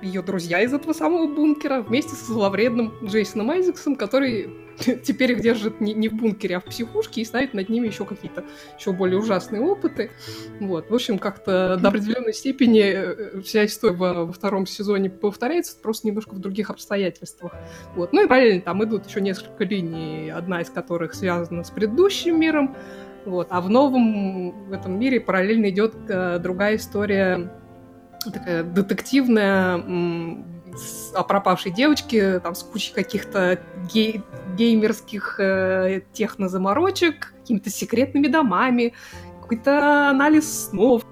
ее друзья из этого самого бункера вместе со зловредным Джейсоном Айзексом, который теперь их держит не, не в бункере, а в психушке и ставит над ними еще какие-то еще более ужасные опыты. Вот. В общем, как-то до определенной степени э, вся история во, во втором сезоне повторяется, просто немножко в других обстоятельствах. Вот. Ну и параллельно там идут еще несколько линий, одна из которых связана с предыдущим миром, вот. А в новом в этом мире параллельно идет э, другая история такая детективная о пропавшей девочке, там, с кучей каких-то гей геймерских э, технозаморочек, какими-то секретными домами, какой-то анализ снов.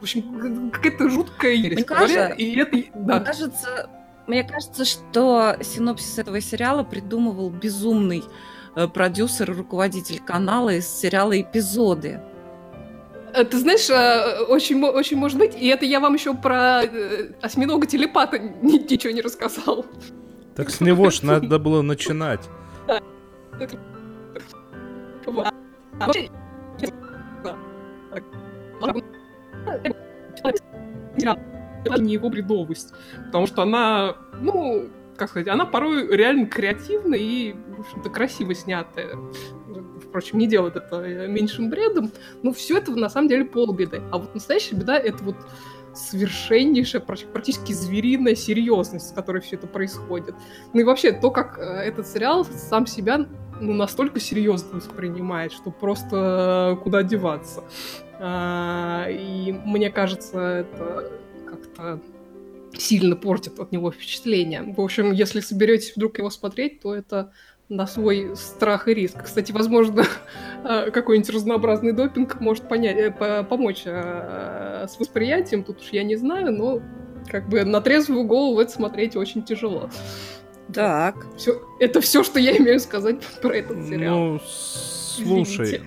В общем, какая-то жуткая ересь. Мне, и это, да. мне кажется, мне кажется, что синопсис этого сериала придумывал безумный э, продюсер и руководитель канала из сериала «Эпизоды». Э, ты знаешь, э, очень, очень может быть, и это я вам еще про э, осьминога телепата ничего не рассказал. Так с него ж надо было начинать. Не его бредовость, потому что она, ну, как сказать, она порой реально креативна и, в общем-то, красиво снятая. впрочем, не делает это меньшим бредом, но все это на самом деле полбеды. А вот настоящая беда — это вот совершеннейшая, практически звериная серьезность, с которой все это происходит. Ну и вообще, то, как э, этот сериал сам себя ну, настолько серьезно воспринимает, что просто э, куда деваться. А, и мне кажется, это как-то сильно портит от него впечатление. В общем, если соберетесь вдруг его смотреть, то это на свой страх и риск. Кстати, возможно, э, какой-нибудь разнообразный допинг может понять, э, помочь э, с восприятием, тут уж я не знаю, но как бы на трезвую голову это смотреть очень тяжело. Так. Все, это все, что я имею сказать про этот сериал. Ну, слушай, Извините.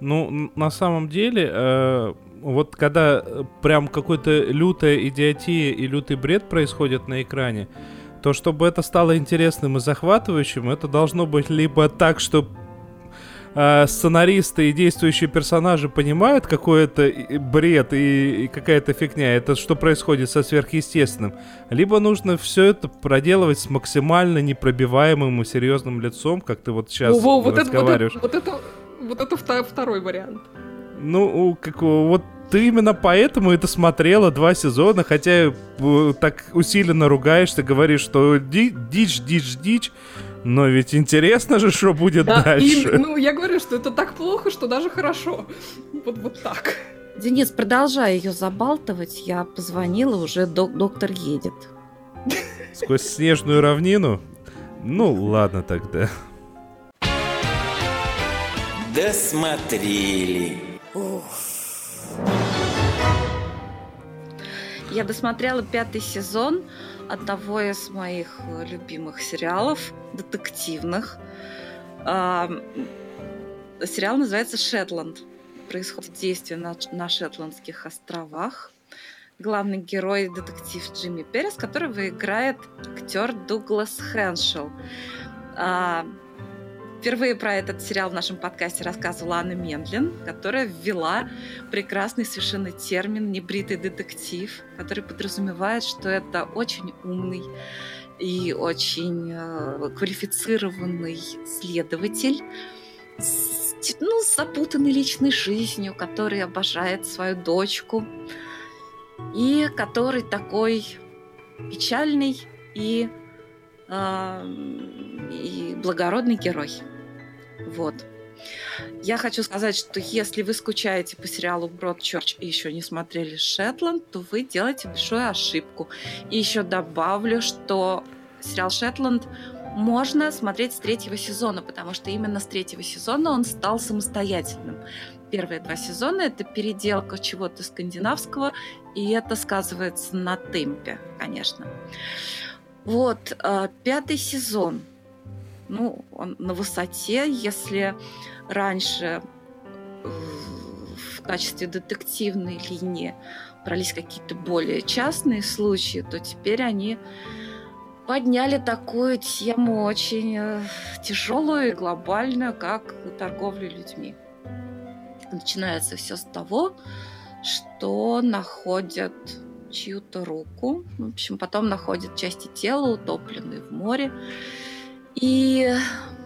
ну, на самом деле, э, вот когда прям какой-то лютая идиотия и лютый бред происходит на экране, то чтобы это стало интересным и захватывающим, это должно быть либо так, что э, сценаристы и действующие персонажи понимают, какой это бред и, и какая-то фигня, это что происходит со сверхъестественным, либо нужно все это проделывать с максимально непробиваемым и серьезным лицом, как ты вот сейчас О, вот разговариваешь. Это, вот, это, вот это, вот это второй вариант. Ну, как вот ты именно поэтому это смотрела два сезона, хотя э, так усиленно ругаешься, говоришь, что ди- дичь, дичь, дичь. Но ведь интересно же, что будет да, дальше. И, ну, я говорю, что это так плохо, что даже хорошо. Вот, вот так. Денис, продолжай ее забалтывать. Я позвонила, уже док доктор едет. Сквозь снежную равнину? Ну, ладно тогда. Досмотрели. Ух. Я досмотрела пятый сезон одного из моих э, любимых сериалов, детективных. Сериал называется «Шетланд». Происходит действие на, Шетландских островах. Главный герой – детектив Джимми Перес, которого играет актер Дуглас Хэншел. Впервые про этот сериал в нашем подкасте рассказывала Анна Мендлин, которая ввела прекрасный совершенно термин «небритый детектив», который подразумевает, что это очень умный и очень э, квалифицированный следователь, ну, с запутанной личной жизнью, который обожает свою дочку, и который такой печальный и, и благородный герой. Вот. Я хочу сказать, что если вы скучаете по сериалу Бродчерч и еще не смотрели Шетланд, то вы делаете большую ошибку. И еще добавлю, что сериал Шетланд можно смотреть с третьего сезона, потому что именно с третьего сезона он стал самостоятельным. Первые два сезона это переделка чего-то скандинавского, и это сказывается на темпе, конечно. Вот, э, пятый сезон – ну, он на высоте, если раньше э, в качестве детективной линии брались какие-то более частные случаи, то теперь они подняли такую тему очень э, тяжелую и глобальную, как торговля людьми. Начинается все с того, что находят чью-то руку, в общем, потом находят части тела, утопленные в море, и,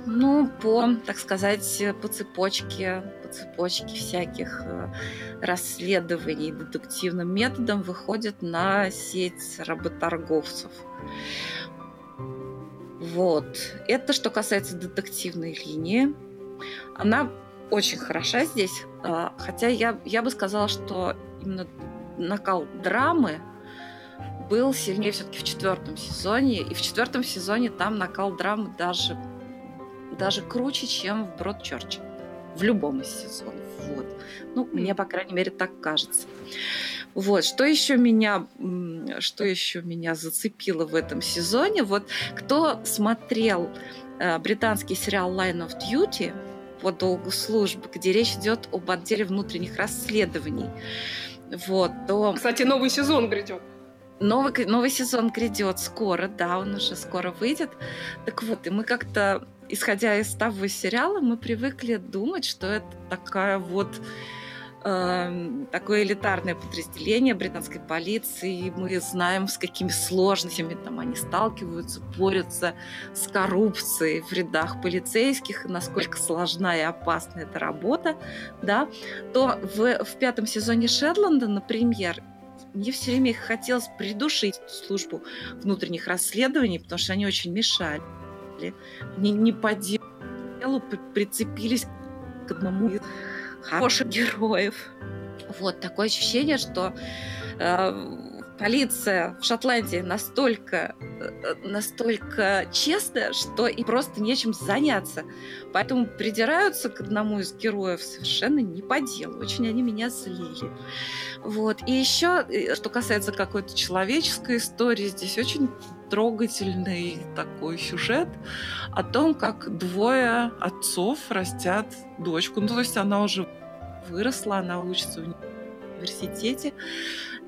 ну, по, так сказать, по цепочке, по цепочке всяких э, расследований детективным методом выходит на сеть работорговцев. Вот. Это что касается детективной линии. Она очень хороша здесь, а, хотя я, я бы сказала, что именно накал драмы был сильнее все-таки в четвертом сезоне. И в четвертом сезоне там накал драмы даже, даже круче, чем в Бродчерче. В любом из сезонов. Вот. Ну, мне, по крайней мере, так кажется. Вот, что еще меня, что еще меня зацепило в этом сезоне? Вот кто смотрел э, британский сериал Line of Duty по долгу службы, где речь идет об отделе внутренних расследований, вот, то... Кстати, новый сезон грядет. Новый, новый сезон грядет скоро, да, он уже скоро выйдет. Так вот, и мы как-то, исходя из того сериала, мы привыкли думать, что это такая вот э, такое элитарное подразделение британской полиции. Мы знаем, с какими сложностями там они сталкиваются, борются с коррупцией в рядах полицейских, насколько сложна и опасна эта работа, да, то в, в пятом сезоне Шетланда, например, мне все время хотелось придушить службу внутренних расследований, потому что они очень мешали. Они не по делу прицепились к одному из хороших героев. Вот такое ощущение, что э, полиция в Шотландии настолько, э, настолько честная, что и просто нечем заняться. Поэтому придираются к одному из героев совершенно не по делу. Очень они меня злили. Вот. И еще, э, что касается какой-то человеческой истории, здесь очень трогательный такой сюжет о том, как двое отцов растят дочку. Ну, то есть она уже выросла, она учится в университете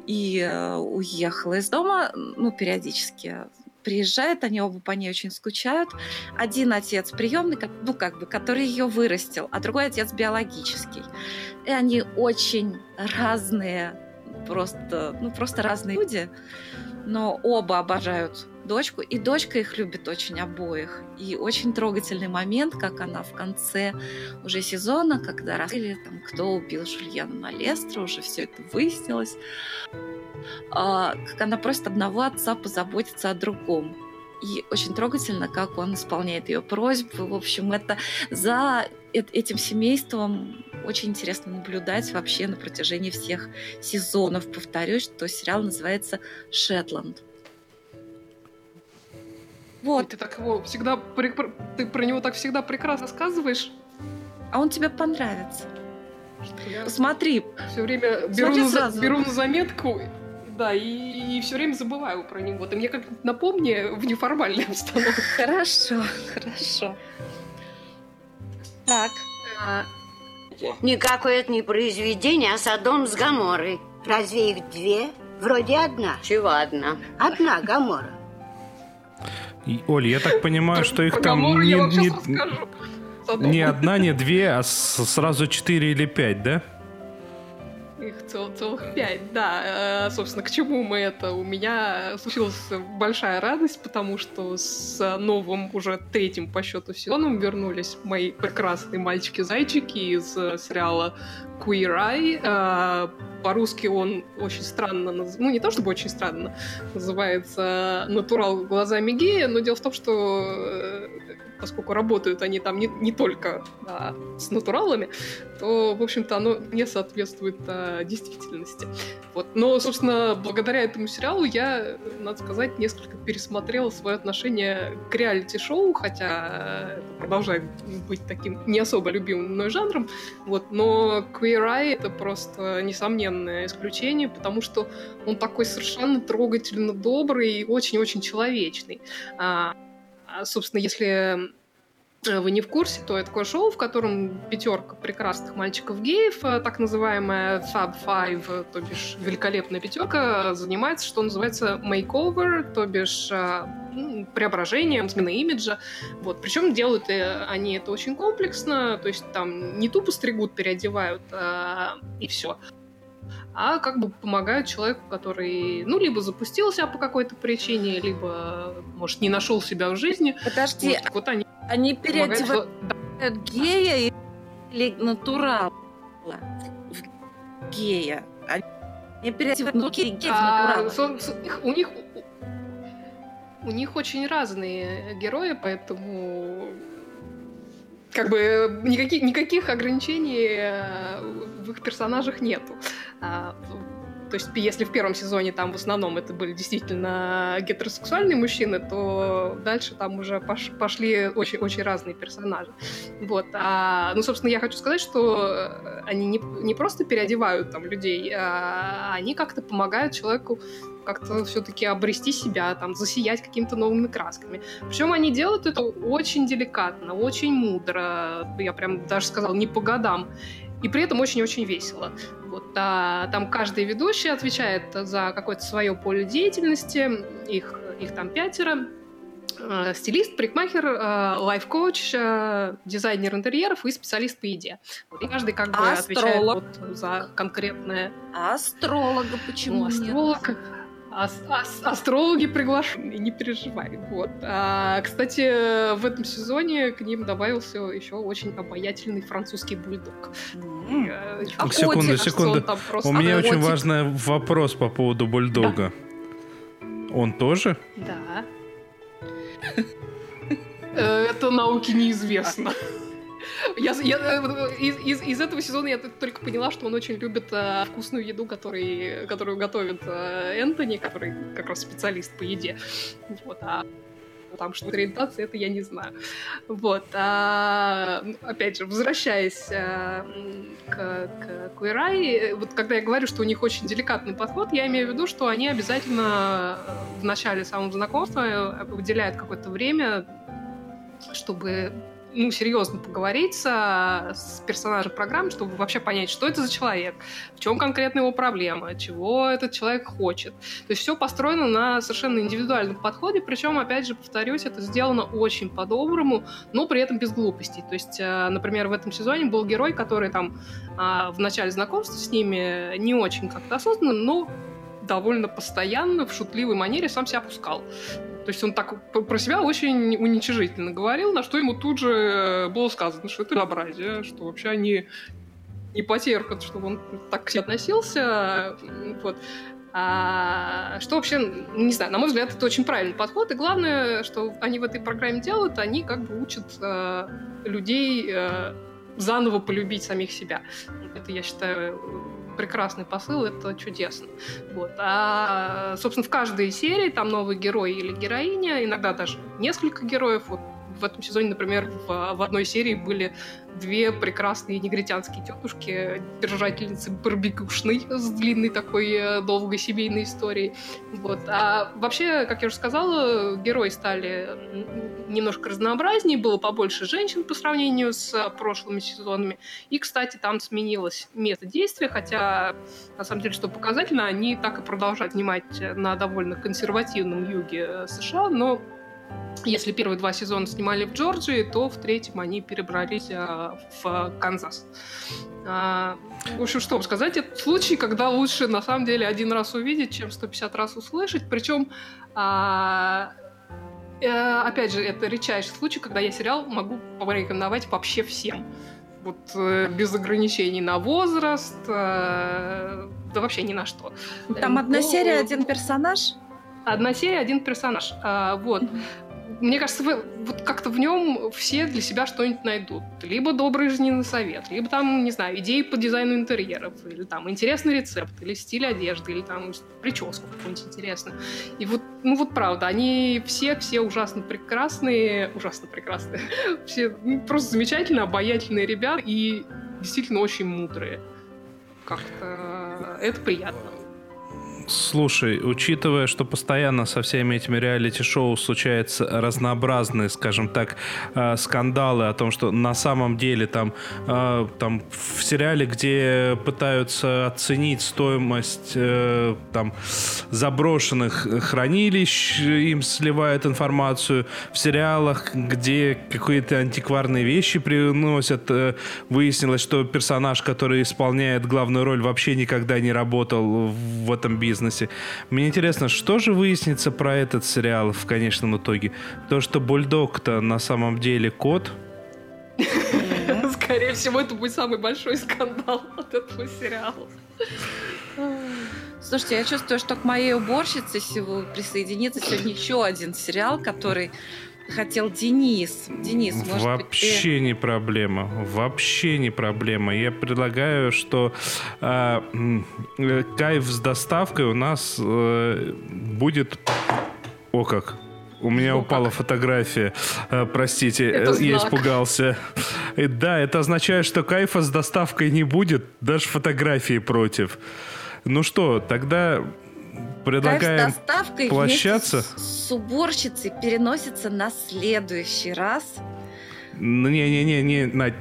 и э, уехала из дома, ну, периодически приезжает, они оба по ней очень скучают. Один отец приемный, ну, как бы, который ее вырастил, а другой отец биологический. И они очень разные, просто, ну, просто разные люди, но оба обожают дочку, и дочка их любит очень обоих. И очень трогательный момент, как она в конце уже сезона, когда раскрыли, там, кто убил Жульяна Лестра, уже все это выяснилось, а, как она просит одного отца позаботиться о другом. И очень трогательно, как он исполняет ее просьбы. В общем, это за этим семейством очень интересно наблюдать вообще на протяжении всех сезонов. Повторюсь, что сериал называется «Шетланд». Вот. ты так его всегда... Ты про него так всегда прекрасно рассказываешь. А он тебе понравится. Смотри. Все время беру, Смотри на, сразу. беру на заметку, да, и, и все время забываю про него. Ты мне как напомни в неформальной обстановке. Хорошо, хорошо. Так. А... Никакое это не произведение, а Содом с Гаморой. Разве их две? Вроде одна. Чего одна? Одна Гамора. И, Оль, я так понимаю, что их там не, не, не одна, не две, а сразу четыре или пять, да? Их цел, целых пять, да. Э, собственно, к чему мы это? У меня случилась большая радость, потому что с новым уже третьим по счету сезоном вернулись мои прекрасные мальчики-зайчики из сериала Queer Eye. Э, по-русски он очень странно, ну не то чтобы очень странно, называется «Натурал глазами гея», но дело в том, что э, поскольку работают они там не, не только а, с натуралами, то, в общем-то, оно не соответствует а, действительности. Вот. Но, собственно, благодаря этому сериалу я, надо сказать, несколько пересмотрела свое отношение к реалити-шоу, хотя это продолжает быть таким не особо любимым мной жанром. Вот. Но Queer Eye — это просто несомненное исключение, потому что он такой совершенно трогательно добрый и очень-очень человечный. А, собственно, если э, вы не в курсе, то это такое шоу, в котором пятерка прекрасных мальчиков-геев, э, так называемая Fab Five, то бишь великолепная пятерка, занимается, что называется makeover, то бишь э, ну, преображением, сменой имиджа. Вот. Причем делают они это очень комплексно, то есть там не тупо стригут, переодевают и все а как бы помогают человеку, который, ну, либо запустил себя по какой-то причине, либо, может, не нашел себя в жизни. Подожди, вот, вот они, они переодевают да. гея или натурала в гея? Они переодевают ну, гея в а, у них у них очень разные герои, поэтому как бы никаких, никаких ограничений э, в их персонажах нету. А, то есть, если в первом сезоне там в основном это были действительно гетеросексуальные мужчины, то дальше там уже пош пошли очень-очень разные персонажи. Вот. А, ну, собственно, я хочу сказать, что они не, не просто переодевают там людей, а они как-то помогают человеку как-то все-таки обрести себя, там, засиять какими-то новыми красками. Причем они делают это очень деликатно, очень мудро, я прям даже сказала, не по годам. И при этом очень-очень весело. Вот, а, там каждый ведущий отвечает за какое-то свое поле деятельности, их, их там пятеро. э, стилист, парикмахер, э, лайф-коуч, э, дизайнер интерьеров и специалист по еде. И каждый как бы А отвечает астролог? вот за конкретное. А астролога почему Ну, нет? Ас- ас- астрологи приглашены, не переживай. Вот. А, кстати, в этом сезоне к ним добавился еще очень обаятельный французский бульдог. М. Э, А секунду, котик? секунду. там просто У меня очень котик. важный вопрос по поводу бульдога. Он тоже? Да. Э, Это науке неизвестно. Я, я, э, из, из, из этого сезона я только поняла, что он очень любит э, вкусную еду, который, которую готовит э, Энтони, который как раз специалист по еде. Вот, а там что ориентация, это я не знаю. Вот. А, опять же, возвращаясь э, м, к, к Куэрай, э, вот когда я говорю, что у них очень деликатный подход, я имею в виду, что они обязательно э, в начале самого знакомства э, выделяют какое-то время, чтобы ну, серьезно поговорить с, с персонажем программы, чтобы вообще понять, что это за человек, в чем конкретно его проблема, чего этот человек хочет. То есть все построено на совершенно индивидуальном подходе, причем, опять же, повторюсь, это сделано очень по-доброму, но при этом без глупостей. То есть, э, например, в этом сезоне был герой, который там а, в начале знакомства с ними не очень как-то осознанно, но довольно постоянно, в шутливой манере сам себя опускал. То есть он так про себя очень уничижительно говорил, на что ему тут же э, было сказано, что это безобразие, что вообще они не потерпят, чтобы он так к себе относился. Вот. А что вообще, не знаю, на мой взгляд, это очень правильный подход. И главное, что они в этой программе делают, они как бы учат э, людей э, заново полюбить самих себя. Это, я считаю, прекрасный посыл, это чудесно. Вот. А, собственно, в каждой серии там новый герой или героиня, иногда даже несколько героев. Вот в этом сезоне, например, в, в одной серии были две прекрасные негритянские тетушки, держательницы барбекюшной с длинной такой э, долгой семейной историей. Вот. А вообще, как я уже сказала, герои стали немножко разнообразнее, было побольше женщин по сравнению с э, прошлыми сезонами. И, кстати, там сменилось место действия, хотя, на самом деле, что показательно, они так и продолжают снимать на довольно консервативном юге э, США, но если первые два сезона снимали в Джорджии, то в третьем они перебрались а, в Канзас. А, в общем, что вам сказать, это случай, когда лучше на самом деле один раз увидеть, чем 150 раз услышать. Причем, а, э, опять же, это редчайший случай, когда я сериал могу порекомендовать вообще всем. Вот э, без ограничений на возраст, э, да вообще ни на что. Там одна Ну, серия, один персонаж. Одна серия, один персонаж. А, вот. Мне кажется, вы, вот как-то в нем все для себя что-нибудь найдут. Либо добрый жизненный совет, либо там, не знаю, идеи по дизайну интерьеров, или там интересный рецепт, или стиль одежды, или там прическу какую-нибудь интересную. И вот, ну вот правда, они все, все ужасно прекрасные, ужасно прекрасные, все ну, просто замечательно обаятельные ребята и действительно очень мудрые. Как-то это приятно. Слушай, учитывая, что постоянно со всеми этими реалити-шоу случаются разнообразные, скажем так, э, скандалы о том, что на самом деле там, э, там в сериале, где пытаются оценить стоимость э, там заброшенных хранилищ, им сливают информацию, в сериалах, где какие-то антикварные вещи приносят, э, выяснилось, что персонаж, который исполняет главную роль, вообще никогда не работал в этом бизнесе. Мне интересно, что же выяснится про этот сериал в конечном итоге? То, что Бульдог-то на самом деле кот? Скорее всего, это будет самый большой скандал от этого сериала. Слушайте, я чувствую, что к моей уборщице сего- присоединится сегодня еще один сериал, который хотел Денис. Денис, может быть, ты... Вообще не проблема. Вообще не проблема. Я предлагаю, что м, э, кайф с доставкой у нас э, будет... О как! У меня О, упала как. фотография. Э, простите, Это э, я знак. испугался. Э, Да, это означает, что кайфа с доставкой не будет, даже фотографии против. Ну что, тогда предлагаем Кайф площаться? с, с уборщицей переносится на следующий раз. Ну, Не-не-не, Надь,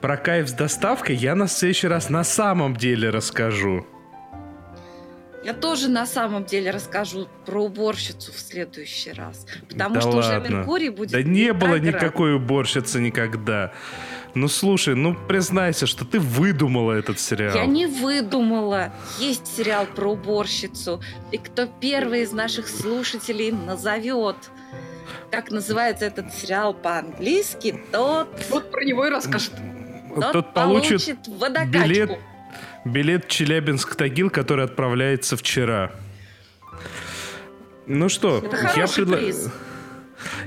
про кайф с доставкой я на следующий раз на самом деле расскажу. Я тоже на самом деле расскажу про уборщицу в следующий раз. Потому Да что уже ладно. Меркурий будет... Да не было ретроград. никакой уборщицы никогда. Ну слушай, ну признайся, что ты выдумала этот сериал. Я не выдумала. Есть сериал про уборщицу. И кто первый из наших слушателей назовет, как называется этот сериал по-английски, тот, Вот про него и расскажет. тот, Тот получит получит водокачку. билет, билет Челябинск-Тагил, который отправляется вчера. Ну что, Это я, хороший предла- приз.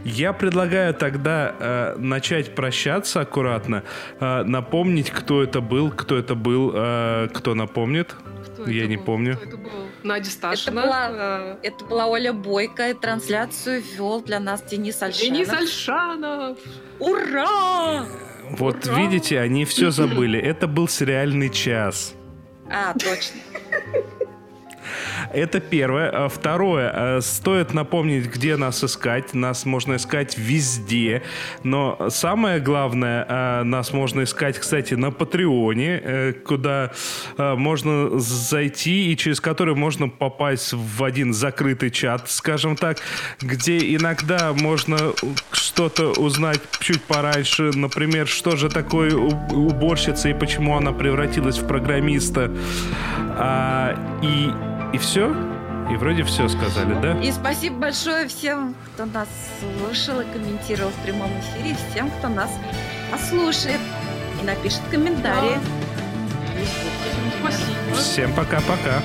Я предлагаю тогда э, начать прощаться аккуратно, э, напомнить, кто это был, кто это был, э, кто напомнит. Кто Я это не был? помню. Кто это был? Надя Сташина. была- Это была Оля Бойко, и трансляцию вел для нас Денис Альшанов. Денис Альшанов. Ура! Вот Ура! видите, они все забыли. Это был сериальный час. А, точно. Это первое. А Второе. э, Стоит напомнить, где нас искать. Нас можно искать везде. Но самое главное, э, нас можно искать, кстати, на Патреоне, э, куда можно зайти и через который можно попасть в один закрытый чат, скажем так, где иногда можно что-то узнать чуть пораньше. Например, что же такое уборщица и почему она превратилась в программиста. А, и, и все? И вроде все сказали, да? И спасибо большое всем, кто нас слушал и комментировал в прямом эфире, и всем, кто нас послушает и напишет комментарии. Facebook. Спасибо. Всем пока-пока.